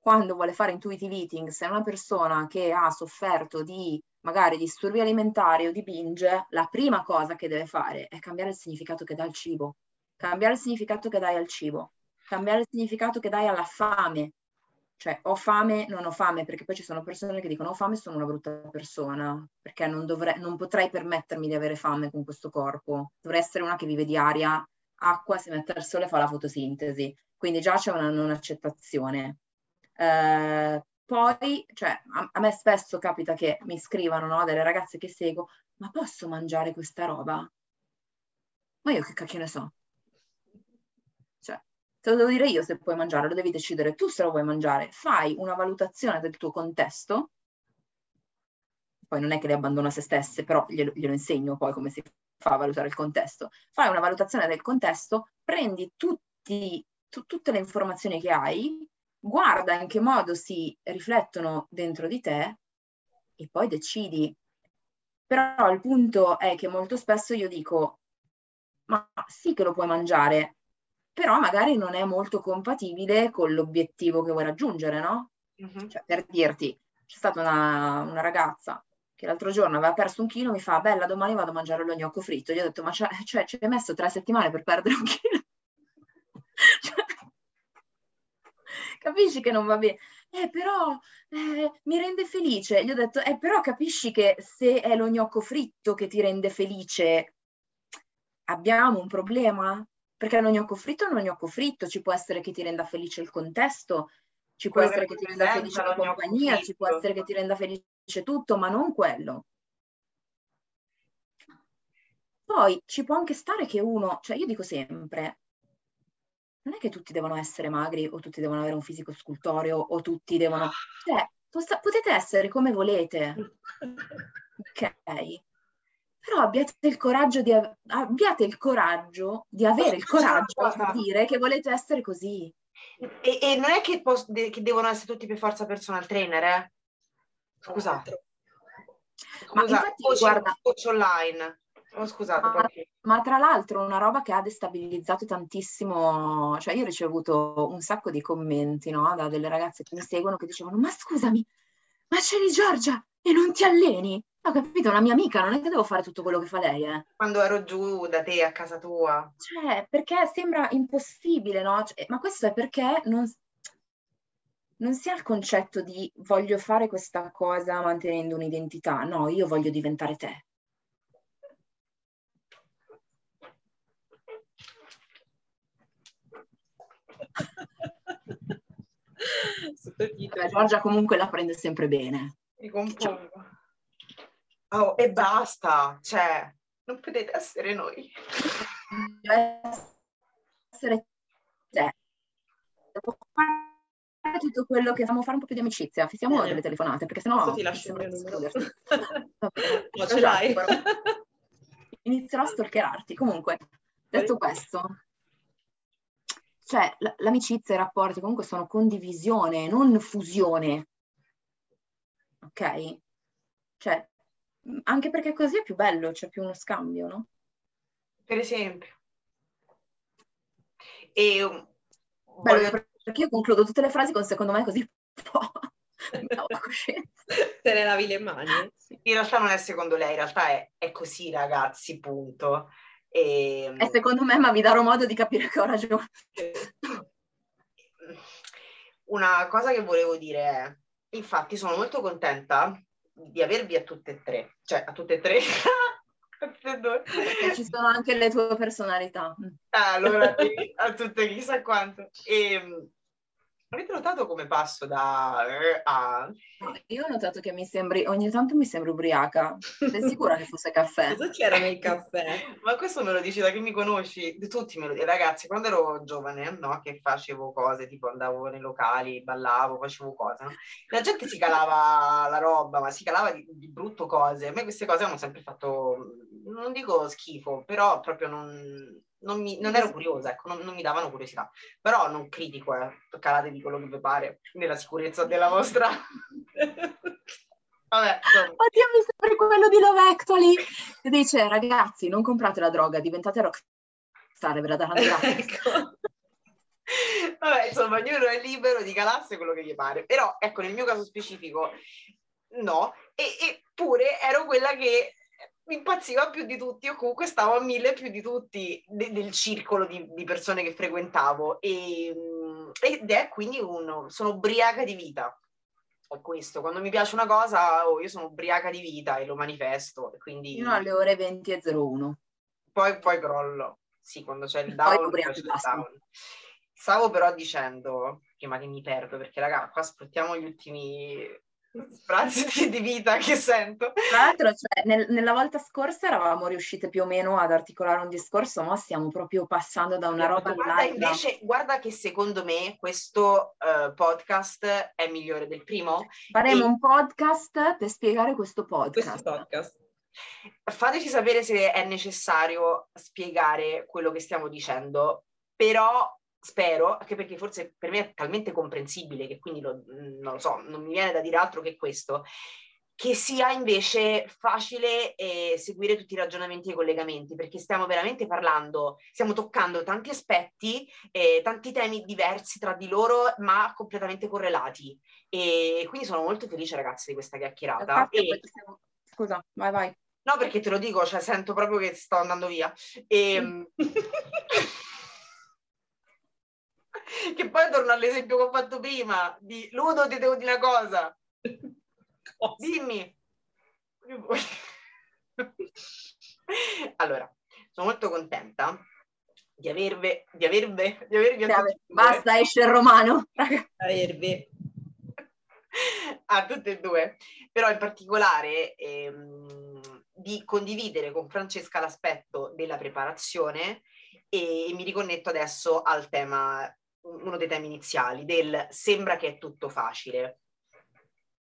quando vuole fare intuitive eating, se è una persona che ha sofferto di magari disturbi alimentari o di binge, la prima cosa che deve fare è cambiare il significato che dà al cibo, cambiare il significato che dai al cibo, cambiare il significato che dai alla fame. Cioè, ho fame, non ho fame, perché poi ci sono persone che dicono ho fame, sono una brutta persona, perché non, dovrei, non potrei permettermi di avere fame con questo corpo. Dovrei essere una che vive di aria, acqua, si mette al sole e fa la fotosintesi. Quindi già c'è una non accettazione. Eh, poi, cioè, a, a, me spesso capita che mi scrivano, no, delle ragazze che seguo, ma posso mangiare questa roba? Ma io che cacchio ne so? Te lo devo dire io se puoi mangiare, lo devi decidere tu se lo vuoi mangiare. Fai una valutazione del tuo contesto, poi non è che le abbandono a se stesse, però glielo, glielo insegno poi come si fa a valutare il contesto. Fai una valutazione del contesto, prendi tutti, tu, tutte le informazioni che hai, guarda in che modo si riflettono dentro di te e poi decidi. Però il punto è che molto spesso io dico, ma sì che lo puoi mangiare, però magari non è molto compatibile con l'obiettivo che vuoi raggiungere, no? Uh-huh. Cioè, per dirti, c'è stata una, una, ragazza che l'altro giorno aveva perso un chilo, mi fa, bella, domani vado a mangiare lo gnocco fritto. Gli ho detto, ma cioè, cioè ci hai messo tre settimane per perdere un chilo? *laughs* cioè, capisci che non va bene. Eh, però eh, mi rende felice. Gli ho detto, eh, però capisci che se è lo gnocco fritto che ti rende felice, abbiamo un problema? Perché lo gnocco fritto è uno gnocco fritto, ci può essere che ti renda felice il contesto, ci può essere che ti renda felice la compagnia, ci può essere che ti renda felice tutto, ma non quello. Poi ci può anche stare che uno, cioè io dico sempre, non è che tutti devono essere magri o tutti devono avere un fisico scultoreo o tutti devono... Cioè, potete essere come volete, *laughs* ok? Però abbiate il coraggio di, abbiate il coraggio di avere il coraggio di dire che volete essere così. E, e non è che, pos- che, devono essere tutti per forza personal trainer, eh? Scusate. Ma Scusa, infatti, coach, guarda, coach online. Oh, scusate, ma, ma, tra l'altro una roba che ha destabilizzato tantissimo, cioè io ho ricevuto un sacco di commenti no, da delle ragazze che mi seguono che dicevano ma scusami, ma c'eri Giorgia e non ti alleni. Ho capito, una mia amica, non è che devo fare tutto quello che fa lei, eh. Quando ero giù da te a casa tua. Cioè, perché sembra impossibile, no? Cioè, ma questo è perché non, non si ha il concetto di voglio fare questa cosa mantenendo un'identità, no, io voglio diventare te. *laughs* Beh, Giorgia comunque la prende sempre bene. Mi compongo. Oh, e basta, cioè, non potete essere noi. Essere te. Devo fare tutto quello che stiamo fare un po' più di amicizia, fissiamo Bene. delle telefonate, perché sennò... ti lascio il mio numero. Ma ce l'hai? Inizierò a stalkerarti. Comunque, detto questo, cioè l- l'amicizia e i rapporti comunque sono condivisione, non fusione. Ok? Cioè, anche perché così è più bello, c'è più uno scambio, no? Per esempio. E um, Bello, voglio- perché io concludo tutte le frasi con secondo me così *laughs* po' la coscienza. *laughs* Te ne lavi le mani. Sì. in realtà non è secondo lei, in realtà è, è così, ragazzi, punto. E, E secondo me, ma vi darò modo di capire che ho ragione. *laughs* Una cosa che volevo dire è, infatti sono molto contenta di avervi a tutte e tre, cioè a tutte e tre. *laughs* Ci sono anche le tue personalità. Ah, allora a tutte chissà quanto. E, mh, avete notato come passo da eh, a... Io ho notato che mi sembri, ogni tanto mi sembri ubriaca. Sei sicura che fosse caffè? *laughs* Cosa c'era nel caffè? Ma questo me lo dici da che mi conosci? Tutti me lo dicono. Ragazzi, quando ero giovane, no? Che facevo cose, tipo andavo nei locali, ballavo, facevo cose, no? La gente si calava la roba, ma si calava di, di brutto cose. A me queste cose hanno sempre fatto, non dico schifo, però proprio non, non, mi- non ero curiosa, ecco, non, non mi davano curiosità. Però non critico, eh. Calatevi quello che vi pare, nella sicurezza della vostra... *laughs* Vabbè, insomma. Oddio, mi sembri quello di Love Actually che dice, ragazzi, non comprate la droga, diventate rockstar, ve la daranno *laughs* gratis. Ecco. Vabbè, insomma, ognuno è libero di calarsi quello che gli pare. Però, ecco, nel mio caso specifico, no. E, eppure ero quella che impazziva più di tutti, o comunque stavo a mille più di tutti de- del circolo di, di persone che frequentavo. E, mm, ed è quindi uno, sono ubriaca di vita. È questo, quando mi piace una cosa, oh, io sono ubriaca di vita e lo manifesto. Quindi Fino alle ore 20 e 01. poi, poi crollo. Sì, quando c'è il Poi down, ubriaco, c'è il down. Stavo però dicendo, prima che mi perdo, perché raga, qua sfruttiamo gli ultimi sprazzi *laughs* di vita che sento. Tra l'altro, cioè, nel- nella volta scorsa eravamo riuscite più o meno ad articolare un discorso, ma stiamo proprio passando da una roba guarda, live. invece, guarda che secondo me questo eh, podcast è migliore del primo. Faremo e- un podcast per spiegare questo podcast. Questo podcast. Fateci sapere se è necessario spiegare quello che stiamo dicendo, però spero, anche perché forse per me è talmente comprensibile che quindi lo- non lo so, non mi viene da dire altro che questo, che sia invece facile eh, seguire tutti i ragionamenti e i collegamenti, perché stiamo veramente parlando, stiamo toccando tanti aspetti, eh, tanti temi diversi tra di loro, ma completamente correlati. E quindi sono molto felice, ragazzi, di questa chiacchierata. E- poi siamo- Scusa, vai, vai. No, perché te lo dico, cioè sento proprio che sto andando via. E... *laughs* *laughs* che poi torno all'esempio che ho fatto prima, di Ludo ti devo dire una cosa, Cosa? dimmi. Allora, sono molto contenta di avervi, di avervi, di avervi e due. Basta, esce il romano. Avervi. a tutte e due, però in particolare ehm, di condividere con Francesca l'aspetto della preparazione e, mi riconnetto adesso al tema, uno dei temi iniziali, del sembra che è tutto facile.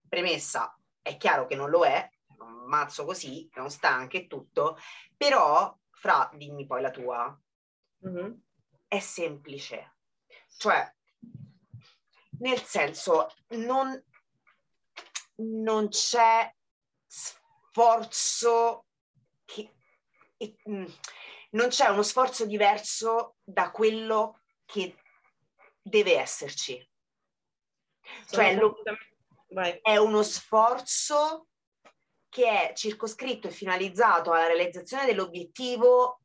Premessa, è chiaro che non lo è, un mazzo così, non sta anche tutto, però, Fra, dimmi poi la tua, Mhm. è semplice. Cioè, nel senso, non, non c'è sforzo che... mm, non c'è uno sforzo diverso da quello che deve esserci. Sono Cioè, lo- è uno sforzo che è circoscritto e finalizzato alla realizzazione dell'obiettivo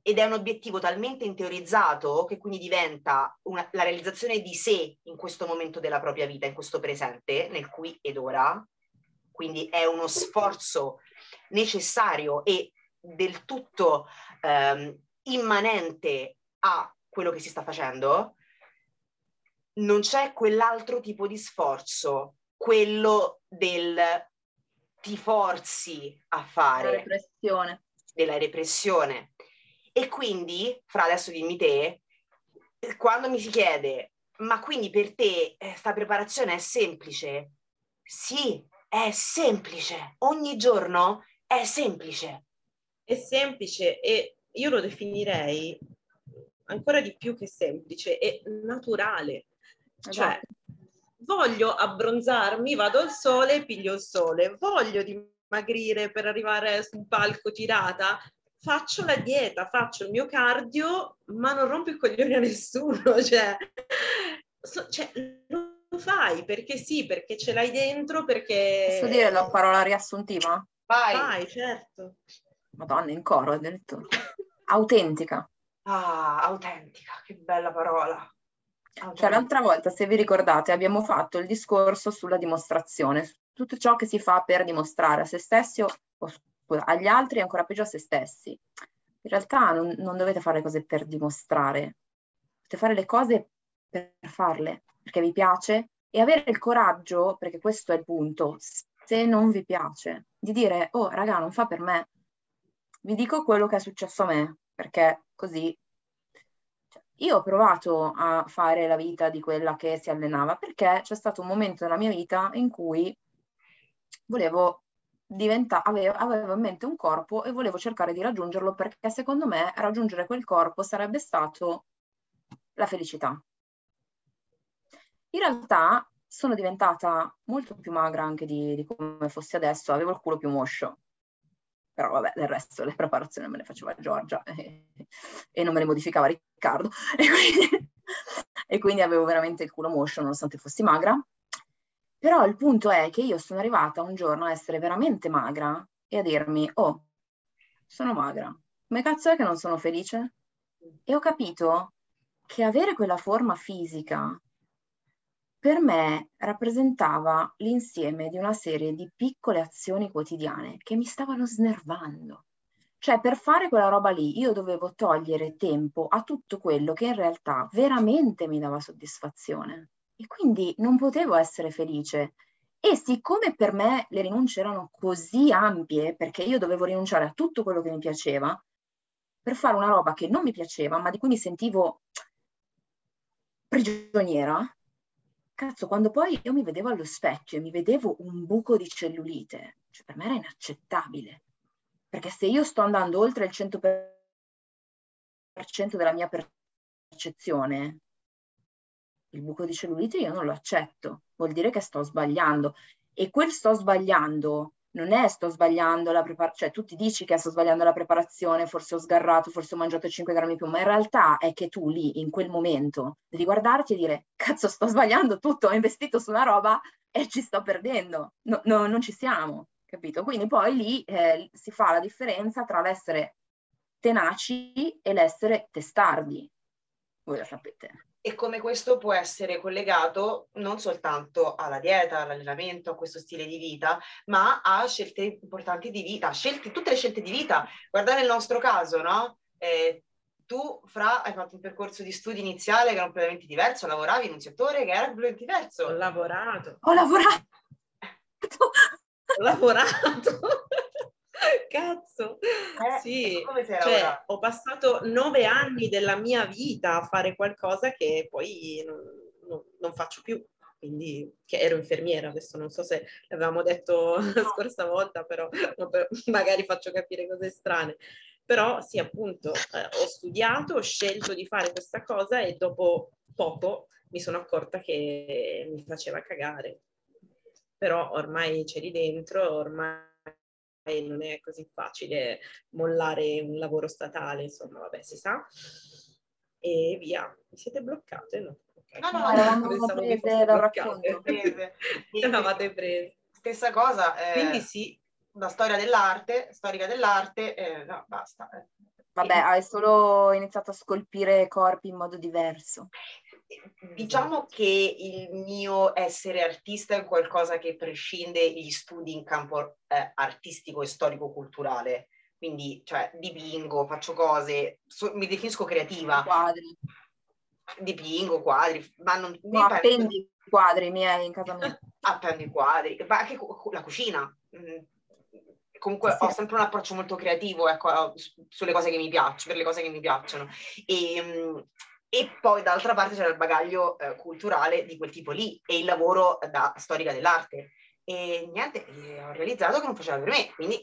ed è un obiettivo talmente interiorizzato che quindi diventa una- la realizzazione di sé in questo momento della propria vita, in questo presente, nel qui ed ora. Quindi è uno sforzo necessario e del tutto ehm, immanente a quello che si sta facendo. non c'è quell'altro tipo di sforzo, quello del ti forzi a fare. La repressione. Della repressione. E quindi, fra adesso dimmi te, quando mi si chiede, ma quindi per te questa eh, preparazione è semplice? Sì, è semplice. Ogni giorno è semplice. È semplice e io lo definirei ancora di più che semplice, è naturale. Cioè, esatto. Cioè, voglio abbronzarmi, vado al sole, piglio il sole. Voglio dimagrire per arrivare su un palco tirata, faccio la dieta, faccio il mio cardio, ma non rompo i coglioni a nessuno. *laughs* Cioè, so, cioè, lo fai perché sì, perché ce l'hai dentro, perché... Posso dire la parola riassuntiva? Vai. Vai, certo. Madonna, in coro addirittura. Autentica. Ah, autentica, che bella parola. Cioè, l'altra volta, se vi ricordate, abbiamo fatto il discorso sulla dimostrazione, tutto ciò che si fa per dimostrare a se stessi o, o agli altri e ancora peggio a se stessi. In realtà non, non dovete fare cose per dimostrare, dovete fare le cose per farle, perché vi piace e avere il coraggio, perché questo è il punto, se non vi piace, di dire, oh raga, non fa per me. Vi dico quello che è successo a me, perché così io ho provato a fare la vita di quella che si allenava perché c'è stato un momento nella mia vita in cui volevo diventare, avevo, avevo, in mente un corpo e volevo cercare di raggiungerlo perché secondo me raggiungere quel corpo sarebbe stato la felicità. In realtà sono diventata molto più magra anche di, di come fossi adesso, avevo il culo più moscio però vabbè, del resto le preparazioni me le faceva Giorgia e, *laughs* e non me le modificava Riccardo *laughs* e quindi, e quindi, avevo veramente il culo moscio nonostante fossi magra. Però il punto è che io sono arrivata un giorno a essere veramente magra e a dirmi, oh, sono magra, come cazzo è che non sono felice? E ho capito che avere quella forma fisica per me rappresentava l'insieme di una serie di piccole azioni quotidiane che mi stavano snervando. Cioè, per fare quella roba lì, io dovevo togliere tempo a tutto quello che in realtà veramente mi dava soddisfazione. E quindi non potevo essere felice. E siccome per me le rinunce erano così ampie, perché io dovevo rinunciare a tutto quello che mi piaceva, per fare una roba che non mi piaceva, ma di cui mi sentivo prigioniera, Cazzo, quando poi io mi vedevo allo specchio e mi vedevo un buco di cellulite, cioè per me era inaccettabile. Perché se io sto andando oltre il 100% della mia percezione, il buco di cellulite io non lo accetto, vuol dire che sto sbagliando. E quel sto sbagliando non è sto sbagliando la preparazione, cioè tu ti dici che sto sbagliando la preparazione, forse ho sgarrato, forse ho mangiato 5 grammi più, ma in realtà è che tu lì, in quel momento, devi guardarti e dire, cazzo sto sbagliando tutto, ho investito su una roba e ci sto perdendo, no, no, non ci siamo, capito? Quindi poi lì eh, si fa la differenza tra l'essere tenaci e l'essere testardi, voi lo sapete e come questo può essere collegato non soltanto alla dieta, all'allenamento, a questo stile di vita, ma a scelte importanti di vita, scelte, tutte le scelte di vita. Guarda nel nostro caso, no? Eh, tu, Fra, hai fatto un percorso di studi iniziale che era completamente diverso, lavoravi in un settore che era completamente diverso. Ho lavorato. Ho lavorato. *laughs* Ho lavorato. *laughs* Cazzo, eh, sì, cioè, ho passato nove anni della mia vita a fare qualcosa che poi non, non, non faccio più, quindi che ero infermiera, adesso non so se l'avevamo detto *laughs* la scorsa volta, però *laughs* magari faccio capire cose strane. Però sì, appunto, eh, ho studiato, ho scelto di fare questa cosa e dopo poco mi sono accorta che mi faceva cagare. Però ormai c'eri dentro, ormai e non è così facile mollare un lavoro statale, insomma, vabbè, si sa. E via, mi siete bloccate? No, okay. no, no, *laughs* eravamo prese dal racconto. Prese. *laughs* Eravate prese. Stessa cosa. Eh, Quindi sì. La storia dell'arte, storica dell'arte, eh, no, basta. Vabbè, hai solo iniziato a scolpire corpi in modo diverso. Diciamo che il mio essere artista è qualcosa che prescinde gli studi in campo eh, artistico e storico-culturale. Quindi, cioè, dipingo, faccio cose, so, mi definisco creativa. Quadri. dipingo quadri, ma non... No, appendi quadri miei in casa mia. *laughs* appendi quadri, ma anche la cucina. Mm, comunque sì. ho sempre un approccio molto creativo ecco, sulle cose che mi piacciono, per le cose che mi piacciono. E, mm, e poi dall'altra parte c'era il bagaglio eh, culturale di quel tipo lì e il lavoro da storica dell'arte. E niente, ho realizzato che non faceva per me, quindi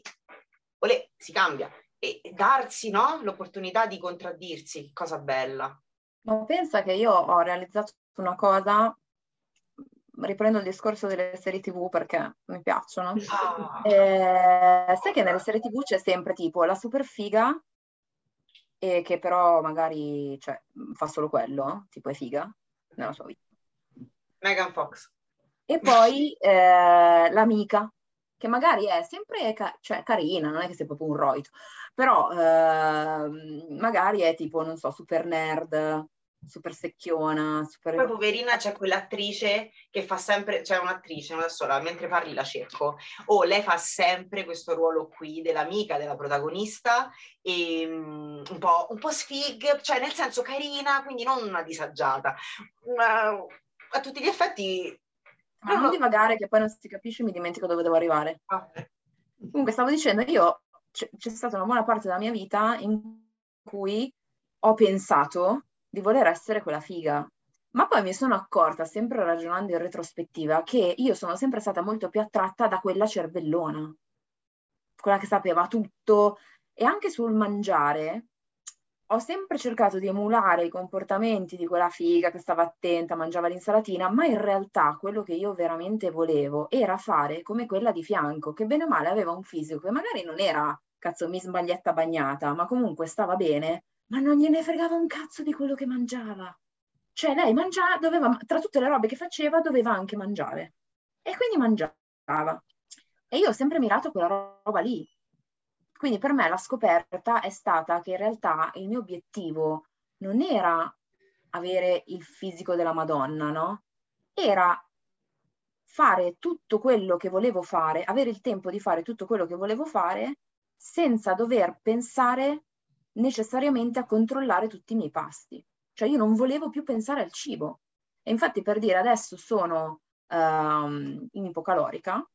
olè, si cambia. E darsi no, l'opportunità di contraddirsi, cosa bella. Ma pensa che io ho realizzato una cosa, riprendo il discorso delle serie tv perché mi piacciono. Ah. Eh, sai che nelle serie tv c'è sempre tipo la super figa e che però magari cioè, fa solo quello, tipo è figa nella sua vita. Megan Fox. E poi *laughs* eh, l'amica, che magari è sempre ca- cioè, carina, non è che sia proprio un roito, però eh, magari è tipo, non so, super nerd, super secchiona, super... Poi poverina c'è quell'attrice che fa sempre, c'è cioè un'attrice, non adesso la, mentre parli la cerco, o oh, lei fa sempre questo ruolo qui dell'amica, della protagonista, e um, un, po', un po' sfig, cioè nel senso carina, quindi non una disagiata. Una, a tutti gli effetti... Ma non, non divagare che poi non si capisce mi dimentico dove devo arrivare. Ah. Comunque stavo dicendo, io c- c'è stata una buona parte della mia vita in cui ho pensato di voler essere quella figa. Ma poi mi sono accorta, sempre ragionando in retrospettiva, che io sono sempre stata molto più attratta da quella cervellona, quella che sapeva tutto. E anche sul mangiare, ho sempre cercato di emulare i comportamenti di quella figa che stava attenta, mangiava l'insalatina, ma in realtà quello che io veramente volevo era fare come quella di fianco, che bene o male aveva un fisico che magari non era cazzo mi sbaglietta bagnata, ma comunque stava bene, ma non gliene fregava un cazzo di quello che mangiava. Cioè lei mangiava, doveva, tra tutte le robe che faceva, doveva anche mangiare. E quindi mangiava. E io ho sempre mirato quella roba lì. Quindi per me la scoperta è stata che in realtà il mio obiettivo non era avere il fisico della Madonna, no? Era fare tutto quello che volevo fare, avere il tempo di fare tutto quello che volevo fare senza dover pensare necessariamente a controllare tutti i miei pasti. Cioè io non volevo più pensare al cibo. E infatti per dire adesso sono um, in ipocalorica,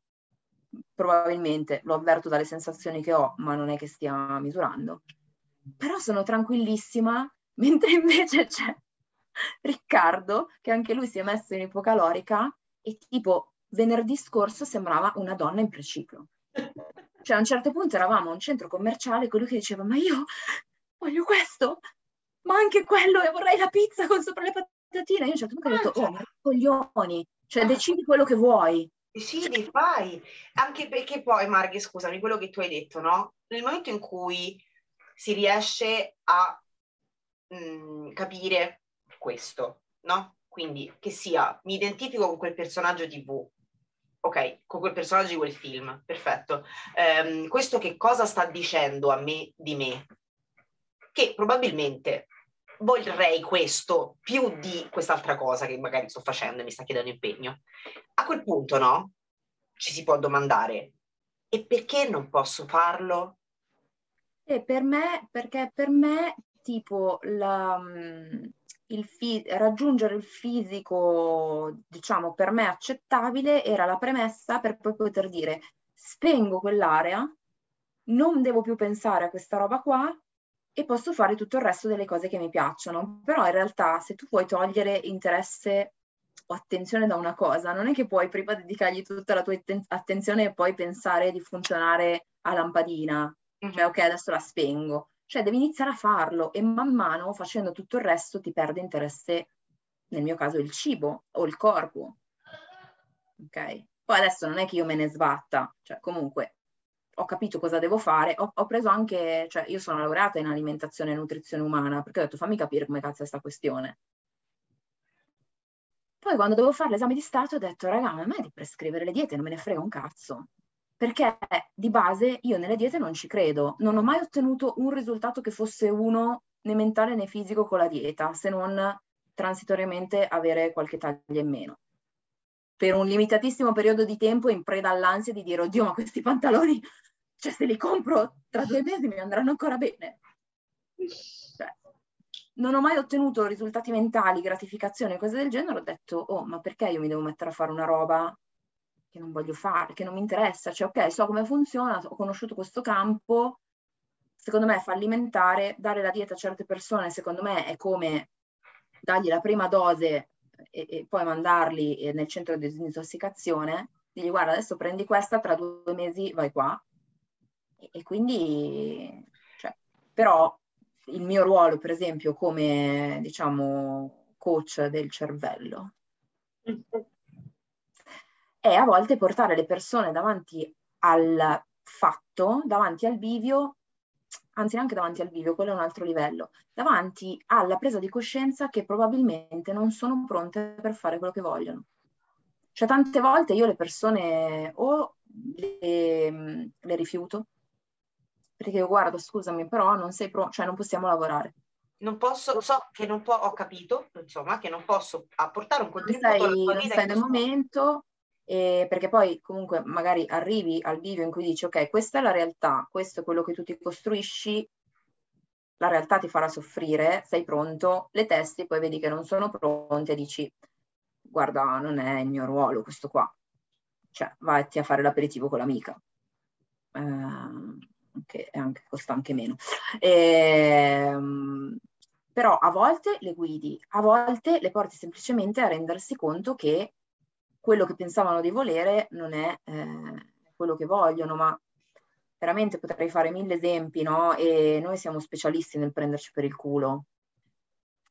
probabilmente lo avverto dalle sensazioni che ho, ma non è che stia misurando, però sono tranquillissima, *laughs* mentre invece c'è Riccardo, che anche lui si è messo in ipocalorica e tipo venerdì scorso sembrava una donna in preciclo. Cioè a un certo punto eravamo a un centro commerciale con lui che diceva ma io voglio questo, ma anche quello e vorrei la pizza con sopra le patatine. Io a un certo punto ho detto, oh, ma coglioni, cioè decidi quello che vuoi. Decidi, fai. Anche perché poi, Marghe, scusami, quello che tu hai detto, no? Nel momento in cui si riesce a mh, mm, capire questo, no? Quindi che sia, mi identifico con quel personaggio TV, ok, con quel personaggio di quel film, perfetto. Um, questo che cosa sta dicendo a me di me? Che probabilmente vorrei questo più di quest'altra cosa che magari sto facendo e mi sta chiedendo impegno. A quel punto, no? Ci si può domandare, e perché non posso farlo? E per me, perché per me, tipo, la, mm, il fi- raggiungere il fisico, diciamo, per me accettabile era la premessa per poi poter dire spengo quell'area, non devo più pensare a questa roba qua, e posso fare tutto il resto delle cose che mi piacciono. Però in realtà se tu puoi togliere interesse o attenzione da una cosa, non è che puoi prima dedicargli tutta la tua attenzione e poi pensare di funzionare a lampadina, mm-hmm. cioè ok adesso la spengo. Cioè devi iniziare a farlo e man mano facendo tutto il resto ti perde interesse, nel mio caso il cibo o il corpo. Ok? Poi adesso non è che io me ne sbatta, cioè comunque ho capito cosa devo fare, ho, ho, preso anche, cioè io sono laureata in alimentazione e nutrizione umana, perché ho detto fammi capire come cazzo è questa questione. Poi quando dovevo fare l'esame di Stato ho detto, raga, ma a me di prescrivere le diete non me ne frega un cazzo. Perché di base io nelle diete non ci credo, non ho mai ottenuto un risultato che fosse uno né mentale né fisico con la dieta, se non transitoriamente avere qualche taglia in meno per un limitatissimo periodo di tempo in preda all'ansia di dire, oddio, ma questi pantaloni, cioè se li compro tra due mesi mi andranno ancora bene. Cioè, non ho mai ottenuto risultati mentali, gratificazione, cose del genere, ho detto, oh, ma perché io mi devo mettere a fare una roba che non voglio fare, che non mi interessa? Cioè, ok, so come funziona, ho conosciuto questo campo, secondo me fallimentare, dare la dieta a certe persone, secondo me è come dargli la prima dose e, e poi mandarli eh, nel centro di disintossicazione, digli guarda adesso prendi questa, tra due mesi vai qua. E, quindi, cioè, però il mio ruolo, per esempio, come diciamo coach del cervello, è a volte portare le persone davanti al fatto, davanti al bivio, anzi neanche davanti al bivio, quello è un altro livello, davanti alla presa di coscienza che probabilmente non sono pronte per fare quello che vogliono. Cioè tante volte io le persone o le, le rifiuto, perché io guardo, scusami, però non sei pronto, cioè non possiamo lavorare. Non posso, so che non può, ho capito, insomma, che non posso apportare un contributo non sei, non sei nel momento, eh, perché poi comunque magari arrivi al video in cui dici ok, questa è la realtà, questo è quello che tu ti costruisci, la realtà ti farà soffrire, sei pronto, le testi poi vedi che non sono pronte e dici guarda, non è il mio ruolo questo qua, cioè vai a fare l'aperitivo con l'amica. Eh, che anche, costa anche meno. Ehm, però a volte le guidi, a volte le porti semplicemente a rendersi conto che quello che pensavano di volere non è eh, quello che vogliono, ma veramente potrei fare mille esempi, no? E noi siamo specialisti nel prenderci per il culo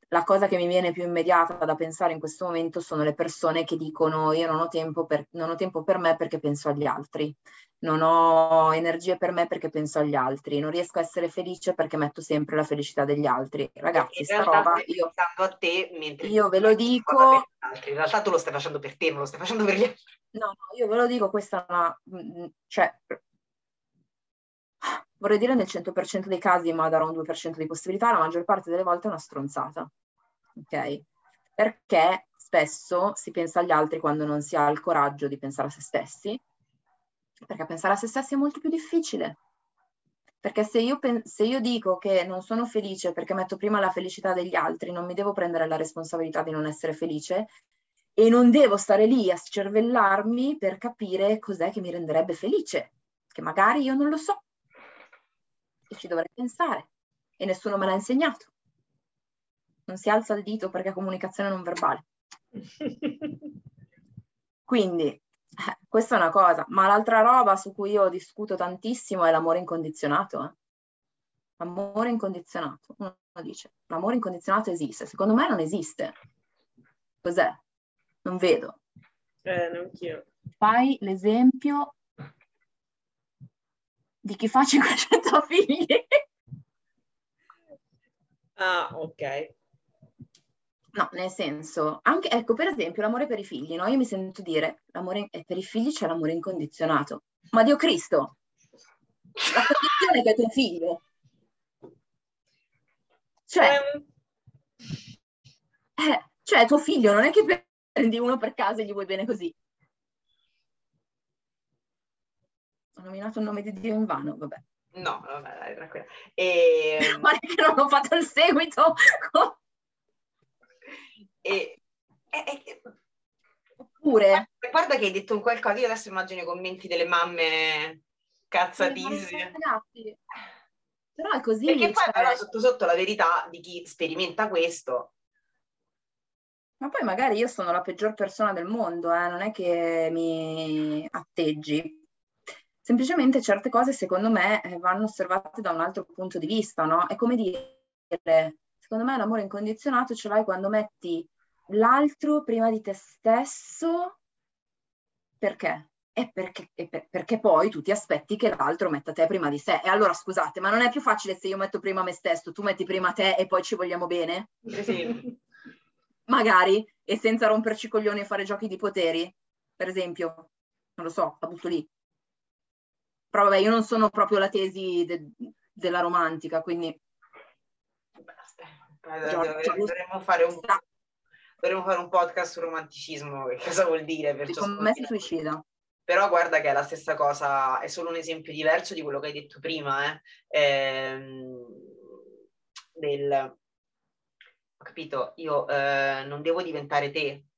la cosa che mi viene più immediata da pensare in questo momento sono le persone che dicono io non ho tempo per, non ho tempo per me perché penso agli altri, non ho energie per me perché penso agli altri, non riesco a essere felice perché metto sempre la felicità degli altri. Ragazzi, sta roba io, a te mentre io ve lo dico... In realtà tu lo stai facendo per te, non lo stai facendo per gli altri. No, no, io ve lo dico, questa è una... Mm, mm, cioè, vorrei dire nel 100% dei casi, ma darò un 2% di possibilità, la maggior parte delle volte è una stronzata. Ok? Perché spesso si pensa agli altri quando non si ha il coraggio di pensare a se stessi, perché pensare a se stessi è molto più difficile. Perché se io, se io dico che non sono felice perché metto prima la felicità degli altri, non mi devo prendere la responsabilità di non essere felice e non devo stare lì a scervellarmi per capire cos'è che mi renderebbe felice, che magari io non lo so e ci dovrei pensare e nessuno me l'ha insegnato. Non si alza il dito perché è comunicazione non verbale. *laughs* Quindi, eh, questa è una cosa, ma l'altra roba su cui io discuto tantissimo è l'amore incondizionato. Eh. L'amore incondizionato. Uno dice, l'amore incondizionato esiste. Secondo me non esiste. Cos'è? Non vedo. Eh, neanch'io. Fai l'esempio di chi fa 500 *laughs* figli. Ah, ok. No, nel senso, anche, ecco, per esempio, l'amore per i figli, no? Io mi sento dire, l'amore eh, per i figli c'è l'amore incondizionato. Ma Dio Cristo, la condizione che è tuo figlio. Cioè, um... eh, cioè, tuo figlio non è che *laughs* prendi uno per caso e gli vuoi bene così. Ho nominato il nome di Dio in vano, vabbè. No, vabbè, dai, tranquilla. E... *laughs* Ma che non ho fatto il seguito. e, e, e... Oppure... Guarda che hai detto un qualcosa, io adesso immagino i commenti delle mamme cazzatissime. Ragazzi, però è così. Perché poi cioè... però sotto sotto la verità di chi sperimenta questo ma poi magari io sono la peggior persona del mondo, eh? non è che mi atteggi semplicemente certe cose secondo me eh, vanno osservate da un altro punto di vista, no? È come dire, secondo me l'amore incondizionato ce l'hai quando metti l'altro prima di te stesso, perché? È perché, è per, perché poi tu ti aspetti che l'altro metta te prima di sé. E allora scusate, ma non è più facile se io metto prima me stesso, tu metti prima te e poi ci vogliamo bene? Sì. Magari, e senza romperci coglioni e fare giochi di poteri, per esempio. Non lo so, la butto lì. Però vabbè, io non sono proprio la tesi de- della romantica, quindi... dovremmo, fare un, dovremmo fare un podcast sul romanticismo, che cosa vuol dire? Secondo me si suicida. Però guarda che è la stessa cosa, è solo un esempio diverso di quello che hai detto prima, eh? ehm, del, ho capito, io eh, non devo diventare te,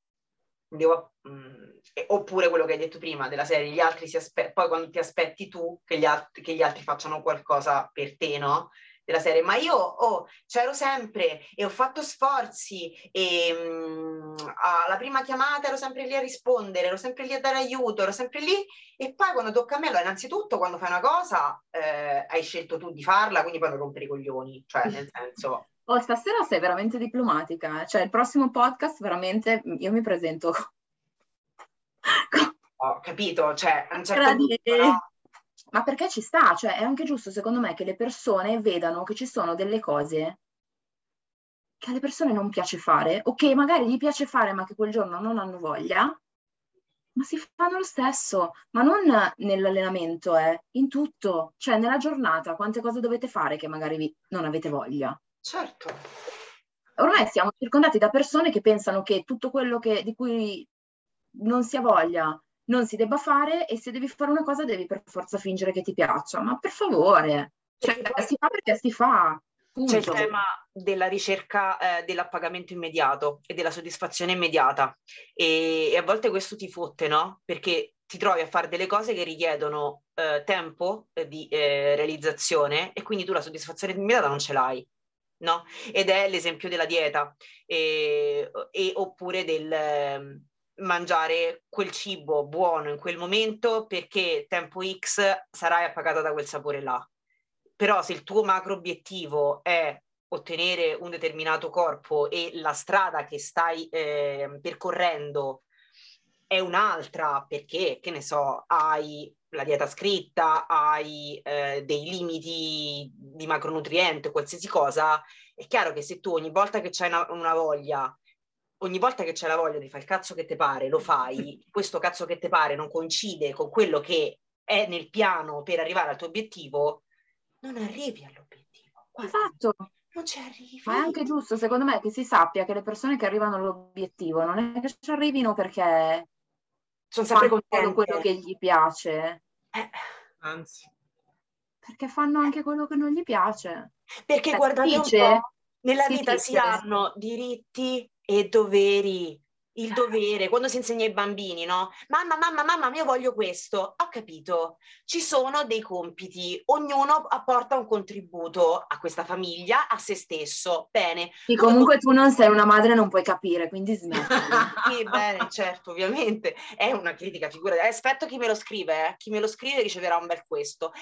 devo, mh, oppure quello che hai detto prima della serie, gli altri si aspettano, poi quando ti aspetti tu che gli, alt- che gli altri facciano qualcosa per te, no? della serie, ma io oh, c'ero sempre e ho fatto sforzi e mh, alla prima chiamata ero sempre lì a rispondere, ero sempre lì a dare aiuto, ero sempre lì e poi quando tocca a me, allora innanzitutto quando fai una cosa eh, hai scelto tu di farla, quindi poi non rompere i coglioni, cioè nel senso... Oh, stasera sei veramente diplomatica, cioè il prossimo podcast veramente io mi presento. *laughs* Ho capito, cioè a un certo punto, no? Ma perché ci sta? Cioè, è anche giusto, secondo me, che le persone vedano che ci sono delle cose che alle persone non piace fare, o che magari gli piace fare, ma che quel giorno non hanno voglia, ma si fanno lo stesso, ma non nell'allenamento, eh, in tutto, cioè nella giornata, quante cose dovete fare che magari vi, non avete voglia. Certo. Ormai siamo circondati da persone che pensano che tutto quello che, di cui non si ha voglia non si debba fare e se devi fare una cosa devi per forza fingere che ti piaccia, ma per favore, cioè, si fa perché si fa. Punto. C'è il tema della ricerca eh, dell'appagamento immediato e della soddisfazione immediata e, e, a volte questo ti fotte, no? Perché ti trovi a fare delle cose che richiedono eh, tempo eh, di eh, realizzazione e quindi tu la soddisfazione immediata non ce l'hai. No? Ed è l'esempio della dieta e, e oppure del, mangiare quel cibo buono in quel momento perché tempo X sarai appagata da quel sapore là. Però se il tuo macro obiettivo è ottenere un determinato corpo e la strada che stai eh, percorrendo è un'altra perché, che ne so, hai la dieta scritta, hai eh, dei limiti di macronutriente, qualsiasi cosa, è chiaro che se tu ogni volta che c'hai una, una voglia ogni volta che c'è la voglia di fare il cazzo che ti pare, lo fai, *laughs* questo cazzo che ti pare non coincide con quello che è nel piano per arrivare al tuo obiettivo, non arrivi all'obiettivo. Guarda, esatto. Non ci arrivi. Ma è anche giusto, secondo me, che si sappia che le persone che arrivano all'obiettivo non è che ci arrivino perché sono sempre fanno quello che gli piace. Eh. Anzi. Perché fanno anche quello che non gli piace. Perché cioè, guardate dice, un po', nella vita si hanno diritti e doveri, il dovere, quando si insegna ai bambini, no? Mamma, mamma, mamma, io voglio questo. Ho capito. Ci sono dei compiti, ognuno apporta un contributo a questa famiglia, a se stesso. Bene. Sì, comunque tu non sei una madre, non puoi capire, quindi smetti. *laughs* sì, bene, certo, ovviamente. È una critica figura. Aspetto chi me lo scrive, eh. Chi me lo scrive riceverà un bel questo.